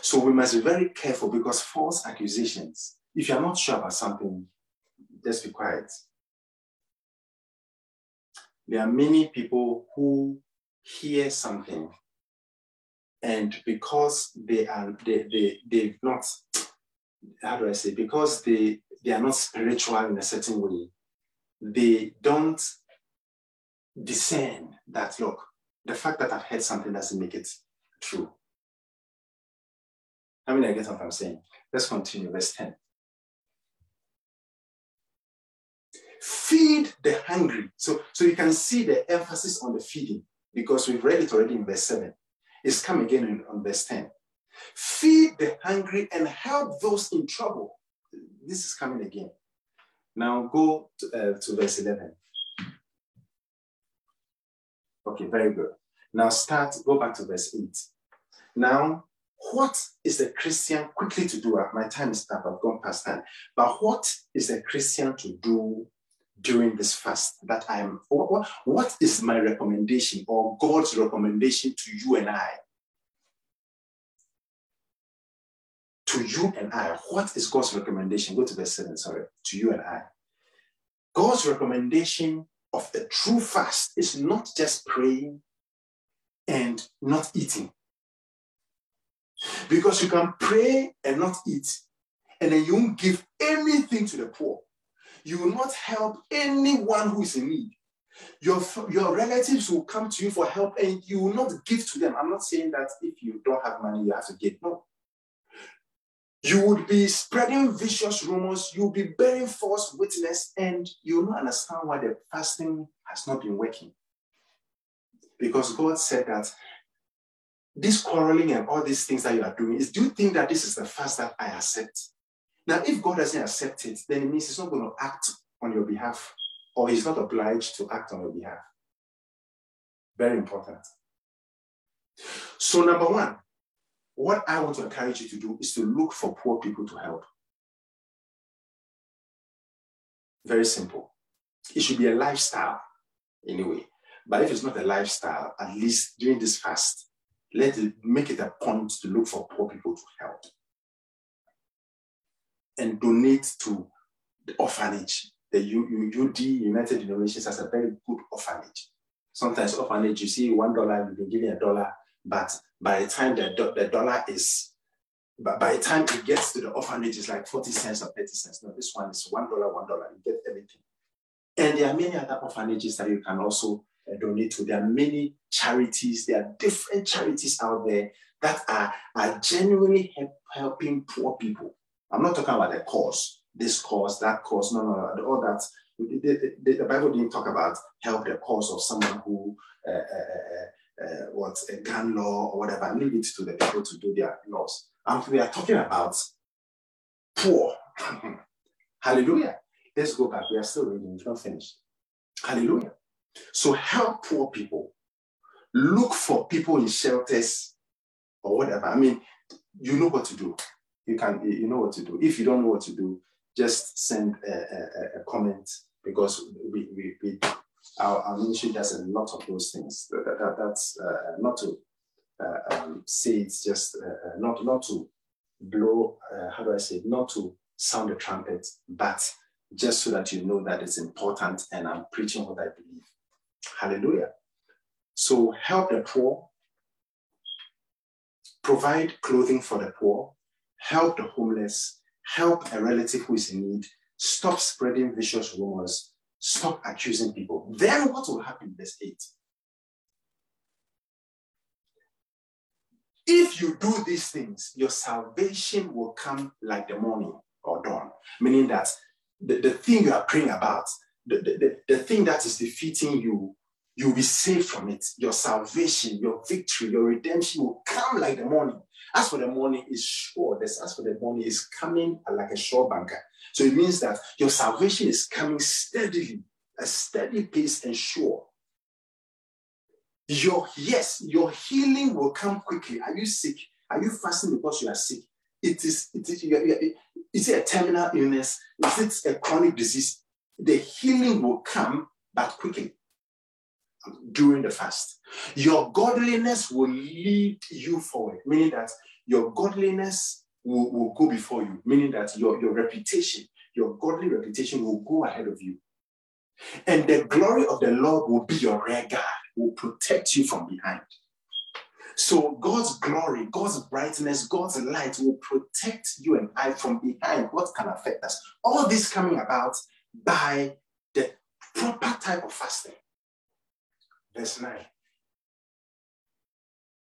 So we must be very careful because false accusations, if you're not sure about something, just be quiet. There are many people who hear something and because they are they they they've not how do I say because they they are not spiritual in a certain way, they don't discern that look, the fact that I've heard something doesn't make it true. I mean, I get what I'm saying. Let's continue, verse 10. Feed the hungry. So, so you can see the emphasis on the feeding because we've read it already in verse 7 is come again in, on verse 10. Feed the hungry and help those in trouble. This is coming again. Now go to, uh, to verse 11. Okay, very good. Now start, go back to verse 8. Now, what is the Christian quickly to do? My time is up, I've gone past time. But what is the Christian to do during this fast that I'm, what, what is my recommendation or God's recommendation to you and I? To you and I, what is God's recommendation? Go to verse 7, sorry, to you and I. God's recommendation of a true fast is not just praying and not eating. Because you can pray and not eat, and then you won't give anything to the poor you will not help anyone who is in need. Your, your relatives will come to you for help and you will not give to them. I'm not saying that if you don't have money, you have to give. No. You would be spreading vicious rumors, you'll be bearing false witness, and you will not understand why the fasting has not been working. Because God said that this quarreling and all these things that you are doing is do you think that this is the fast that I accept? Now, if God doesn't accept it, then it means He's not going to act on your behalf, or He's not obliged to act on your behalf. Very important. So, number one, what I want to encourage you to do is to look for poor people to help. Very simple. It should be a lifestyle anyway. But if it's not a lifestyle, at least during this fast, let it make it a point to look for poor people to help and donate to the orphanage. The UD, United Denominations, has a very good orphanage. Sometimes orphanage, you see one dollar, you've been give a dollar, but by the time the, the dollar is, but by the time it gets to the orphanage, it's like 40 cents or 30 cents. No, this one is one dollar, one dollar, you get everything. And there are many other orphanages that you can also uh, donate to. There are many charities, there are different charities out there that are, are genuinely help, helping poor people. I'm not talking about the cause, this cause, that cause, no, no, no, all that. The, the, the Bible didn't talk about help the cause of someone who, uh, uh, uh, uh what, a gun law or whatever. Leave it to the people to do their laws. And we are talking about poor. Hallelujah. Let's go back. We are still reading, it's not finished. Hallelujah. So help poor people. Look for people in shelters or whatever. I mean, you know what to do. You can, you know what to do. If you don't know what to do, just send a, a, a comment because we, we, we our, our, ministry does a lot of those things. That, that, that's uh, not to uh, um, say it's just uh, uh not not to blow. Uh, how do I say? Not to sound the trumpet, but just so that you know that it's important and I'm preaching what I believe. Hallelujah. So help the poor, provide clothing for the poor, help the homeless, help a relative who is in need, stop spreading vicious rumors, stop accusing people. Then what will happen? Verse 8. If you do these things, your salvation will come like the morning or dawn, meaning that the, the thing you are praying about, the, the, the thing that is defeating you, you'll be saved from it. Your salvation, your victory, your redemption will come like the morning. As for the money, is sure. This as for the money is coming like a sure banker. So it means that your salvation is coming steadily, a steady pace and sure. Your yes, your healing will come quickly. Are you sick? Are you fasting because you are sick? It is, it is, is it a terminal illness? Is it a chronic disease? The healing will come, but quickly during the fast. Your godliness will lead you forward, meaning that your godliness will, will go before you, meaning that your, your reputation, your godly reputation will go ahead of you. And the glory of the Lord will be your rear guard, will protect you from behind. So God's glory, God's brightness, God's light will protect you and I from behind what can affect us. All this coming about by the proper type of fasting. Verse 9.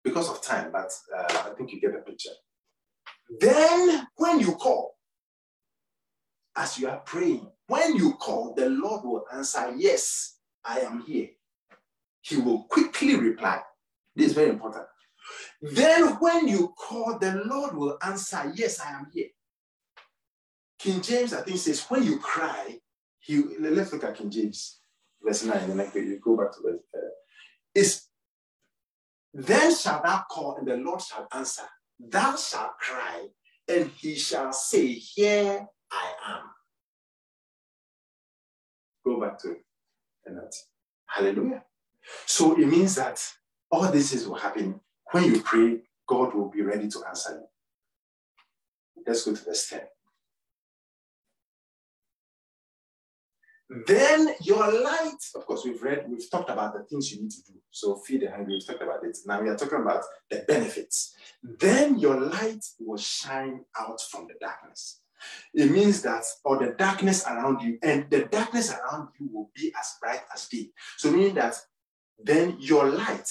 Because of time, but uh, I think you get the picture. Then, when you call, as you are praying, when you call, the Lord will answer, Yes, I am here. He will quickly reply. This is very important. Then, when you call, the Lord will answer, Yes, I am here. King James, I think, says, When you cry, he, let's look at King James, verse 9, and then you go back to verse. Uh, is then shall thou call, and the Lord shall answer. Thou shalt cry, and he shall say, Here I am. Go back to that's hallelujah. So it means that all this is will happen when you pray, God will be ready to answer you. Let's go to verse 10. Then your light, of course, we've read, we've talked about the things you need to do. So feed the hungry, we've talked about it. Now we are talking about the benefits. Then your light will shine out from the darkness. It means that, or the darkness around you, and the darkness around you will be as bright as day. So meaning that then your light,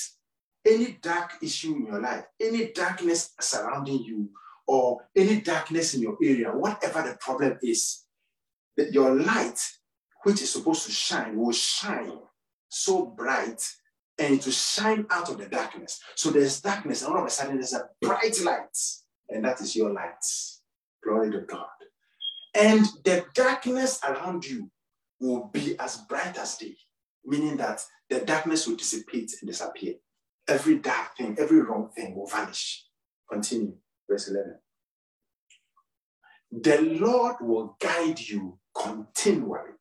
any dark issue in your life, any darkness surrounding you, or any darkness in your area, whatever the problem is, that your light which is supposed to shine will shine so bright and to shine out of the darkness. So there's darkness, and all of a sudden there's a bright light, and that is your light. Glory to God. And the darkness around you will be as bright as day, meaning that the darkness will dissipate and disappear. Every dark thing, every wrong thing will vanish. Continue, verse 11. The Lord will guide you continually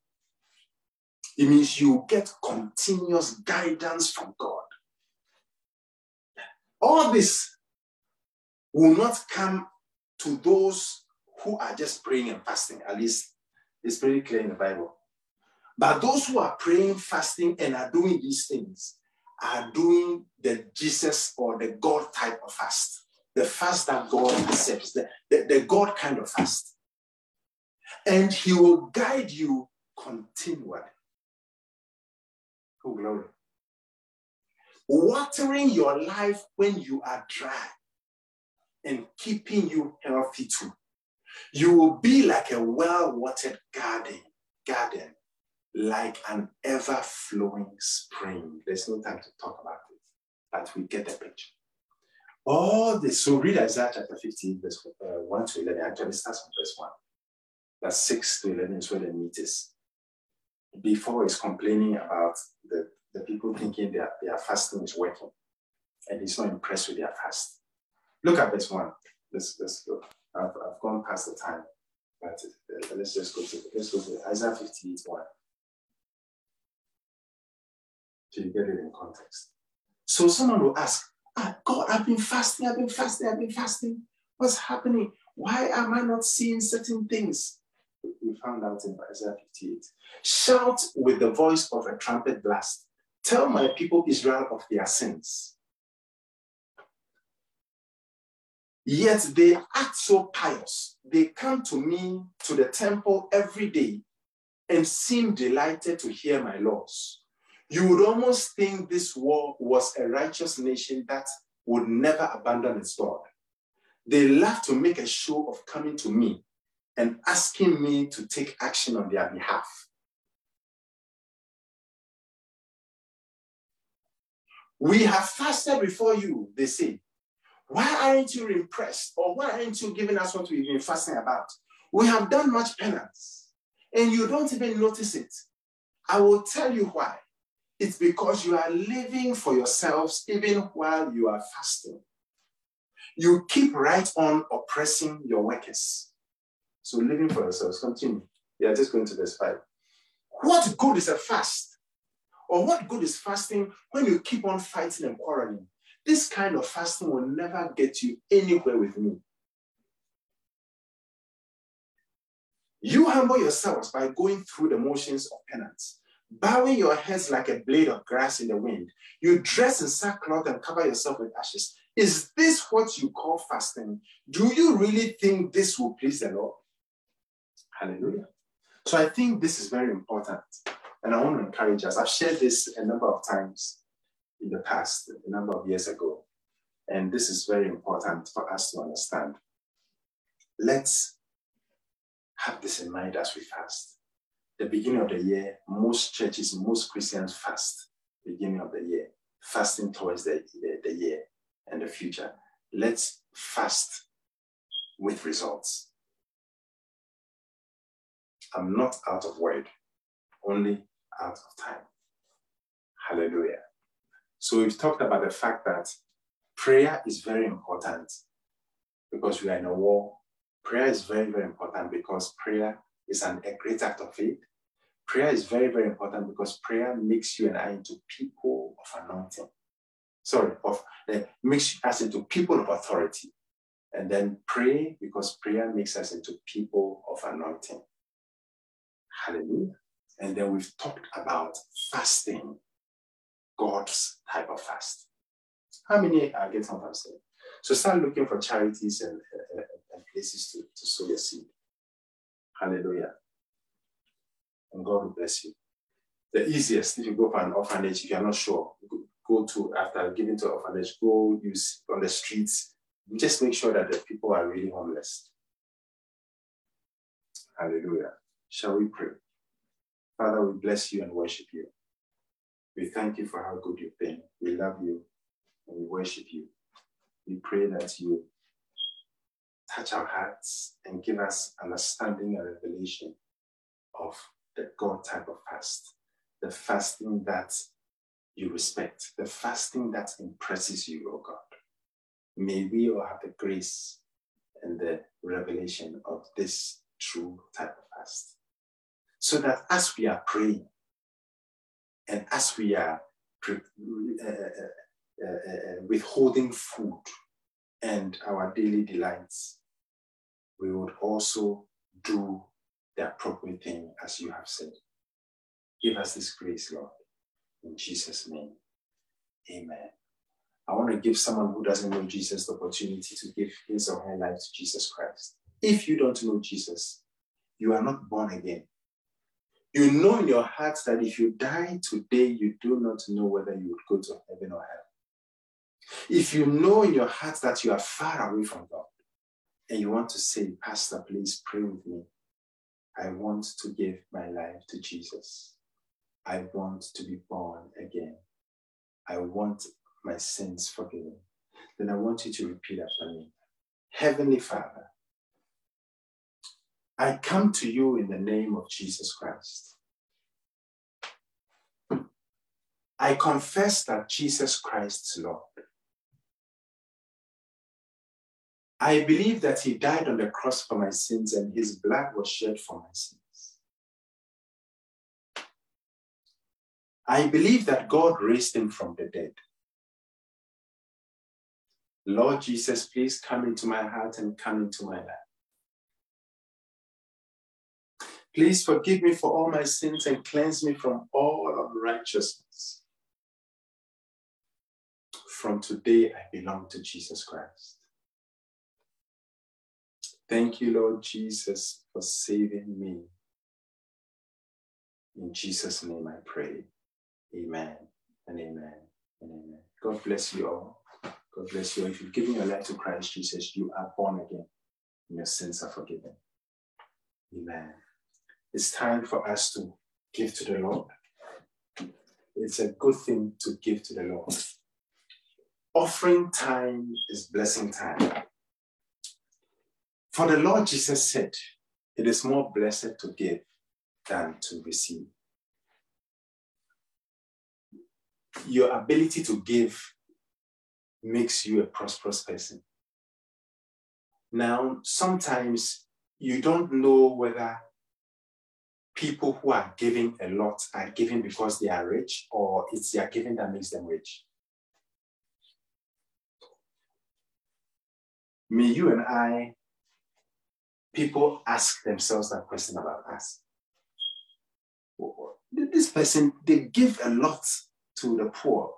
it means you get continuous guidance from God. All this will not come to those who are just praying and fasting. At least it's pretty clear in the Bible. But those who are praying, fasting, and are doing these things are doing the Jesus or the God type of fast, the fast that God accepts, the, the, the God kind of fast. And He will guide you continually. Oh, glory. Watering your life when you are dry and keeping you healthy too. You will be like a well-watered garden, garden, like an ever-flowing spring. There's no time to talk about it, but we get the picture. All this, so read Isaiah chapter 15, verse uh, 1 to 11. Actually, starts from verse 1. That's 6 to 11 is where the meat is. Before is complaining about the, the people thinking that their fasting is working, and he's not impressed with their fast. Look at this 1. Let's, let's go. I've, I've gone past the time, but uh, let's just go to let's go to Isaiah 58 1. So you get it in context. So someone will ask, ah, God, I've been fasting, I've been fasting, I've been fasting. What's happening? Why am I not seeing certain things? We found out in Isaiah 58. Shout with the voice of a trumpet blast. Tell my people Israel of their sins. Yet they act so pious. They come to me to the temple every day and seem delighted to hear my laws. You would almost think this war was a righteous nation that would never abandon its God. They love to make a show of coming to me and asking me to take action on their behalf. We have fasted before you, they say. Why aren't you impressed? Or why aren't you giving us what we've been fasting about? We have done much penance and you don't even notice it. I will tell you why. It's because you are living for yourselves even while you are fasting. You keep right on oppressing your workers. So living for yourselves, continue. Yeah, just going to verse 5. What good is a fast? Or what good is fasting when you keep on fighting and quarreling? This kind of fasting will never get you anywhere with me. You humble yourselves by going through the motions of penance, bowing your heads like a blade of grass in the wind. You dress in sackcloth and cover yourself with ashes. Is this what you call fasting? Do you really think this will please the Lord? Hallelujah. So I think this is very important. And I want to encourage us. I've shared this a number of times in the past, a number of years ago. And this is very important for us to understand. Let's have this in mind as we fast. The beginning of the year, most churches, most Christians fast. Beginning of the year, fasting towards the, the, the year and the future. Let's fast with results. I'm not out of word, only out of time. Hallelujah. So we've talked about the fact that prayer is very important because we are in a war. Prayer is very, very important because prayer is an, a great act of faith. Prayer is very, very important because prayer makes you and I into people of anointing. Sorry, of uh, makes us into people of authority. And then pray because prayer makes us into people of anointing. Hallelujah. And then we've talked about fasting God's type of fast. How many are getting what I'm saying? So start looking for charities and, uh, and places to, to sow your seed. Hallelujah. And God will bless you. The easiest, if you go for an orphanage, if you're not sure, go to, after giving to orphanage, go use on the streets. Just make sure that the people are really homeless. Hallelujah. Shall we pray? Father, we bless you and worship you. We thank you for how good you've been. We love you and we worship you. We pray that you touch our hearts and give us understanding and revelation of the God type of fast, the fasting that you respect, the fasting that impresses you, oh God. May we all have the grace and the revelation of this true type of fast. So that as we are praying, and as we are uh, uh, uh, withholding food and our daily delights, we would also do the appropriate thing as you have said. Give us this grace, Lord. In Jesus' name, amen. I want to give someone who doesn't know Jesus the opportunity to give his or her life to Jesus Christ. If you don't know Jesus, you are not born again. You know in your heart that if you die today, you do not know whether you would go to heaven or hell. If you know in your heart that you are far away from God and you want to say, Pastor, please pray with me. I want to give my life to Jesus. I want to be born again. I want my sins forgiven. Then I want you to repeat after me Heavenly Father, I come to you in the name of Jesus Christ. I confess that Jesus Christ is Lord. I believe that he died on the cross for my sins and his blood was shed for my sins. I believe that God raised him from the dead. Lord Jesus, please come into my heart and come into my life. Please forgive me for all my sins and cleanse me from all unrighteousness. From today, I belong to Jesus Christ. Thank you, Lord Jesus, for saving me. In Jesus' name I pray. Amen and amen and amen. God bless you all. God bless you. All. If you've given your life to Christ Jesus, you are born again and your sins are forgiven. Amen. It's time for us to give to the Lord. It's a good thing to give to the Lord. Offering time is blessing time. For the Lord Jesus said, It is more blessed to give than to receive. Your ability to give makes you a prosperous person. Now, sometimes you don't know whether people who are giving a lot are giving because they are rich or it's their giving that makes them rich. May you and I, people ask themselves that question about us. This person, they give a lot to the poor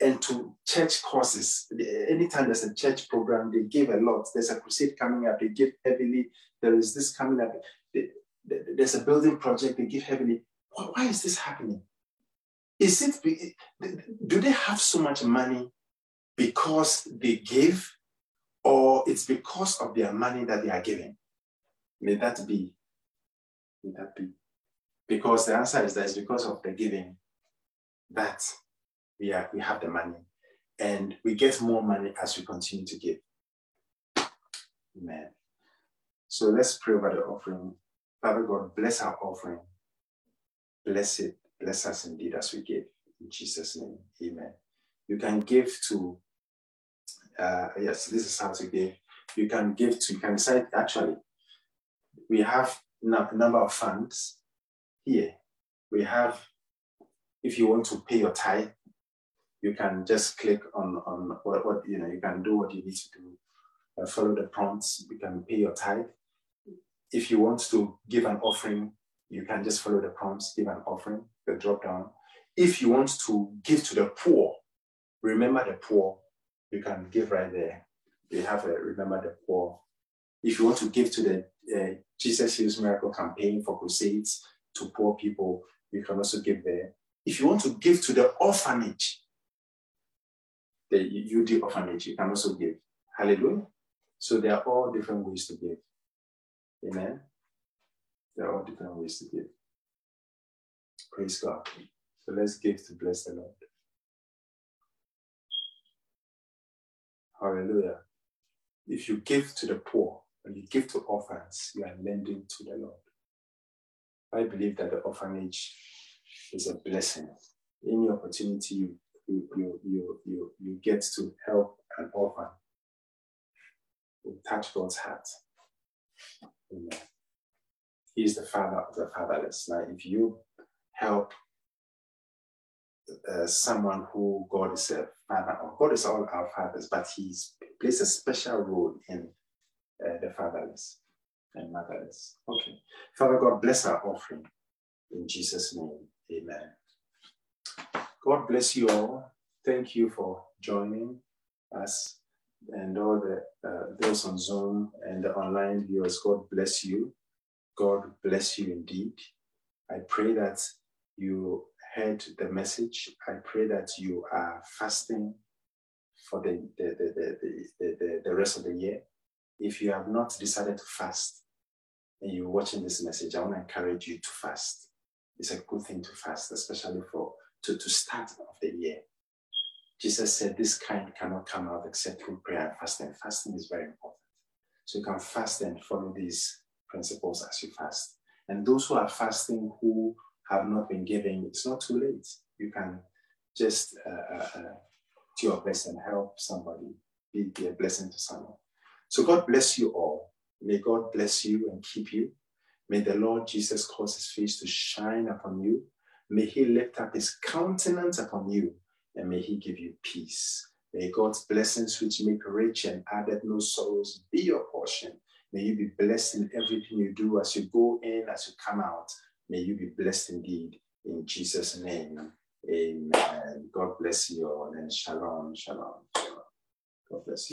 and to church causes. Anytime there's a church program, they give a lot. There's a crusade coming up, they give heavily. There is this coming up. There's a building project, they give heavily. Why is this happening? Is it, do they have so much money because they give, or it's because of their money that they are giving? May that be. May that be. Because the answer is that it's because of the giving that we, are, we have the money. And we get more money as we continue to give. Amen. So let's pray about the offering Father God, bless our offering. Bless it. Bless us indeed as we give. In Jesus' name, amen. You can give to, uh, yes, this is how to give. You can give to, you can decide, actually, we have a number of funds here. We have, if you want to pay your tithe, you can just click on, on what, what you know, you can do what you need to do. Uh, follow the prompts, you can pay your tithe if you want to give an offering, you can just follow the prompts, give an offering, the drop down. If you want to give to the poor, remember the poor, you can give right there. They have a remember the poor. If you want to give to the uh, Jesus Heals Miracle campaign for crusades to poor people, you can also give there. If you want to give to the orphanage, the UD orphanage, you can also give. Hallelujah. So there are all different ways to give. Amen. There are all different ways to give. Praise God. So let's give to bless the Lord. Hallelujah. If you give to the poor and you give to orphans, you are lending to the Lord. I believe that the orphanage is a blessing. Any opportunity you you you you you, you get to help an orphan will touch God's heart. Amen. He is the father of the fatherless. Now, if you help uh, someone who God is a father of, God is all our fathers, but He plays a special role in uh, the fatherless and motherless. Okay. Father God, bless our offering. In Jesus' name, amen. God bless you all. Thank you for joining us and all the uh, those on Zoom and the online viewers. God bless you. God bless you indeed. I pray that you heard the message. I pray that you are fasting for the, the, the, the, the, the, rest of the year. If you have not decided to fast and you're watching this message, I want to encourage you to fast. It's a good thing to fast, especially for to, to start of the year. Jesus said this kind cannot come out except through prayer and fasting. Fasting is very important. So you can fast and follow these principles as you fast. And those who are fasting who have not been giving, it's not too late. You can just uh, uh, uh do your best and help somebody, be, be a blessing to someone. So God bless you all. May God bless you and keep you. May the Lord Jesus cause his face to shine upon you. May he lift up his countenance upon you and may he give you peace. May God's blessings, which make rich and added no sorrows, be your portion. May you be blessed in everything you do as you go in, as you come out. May you be blessed indeed. In Jesus' name, amen. God bless you all and shalom, shalom, shalom. God bless you.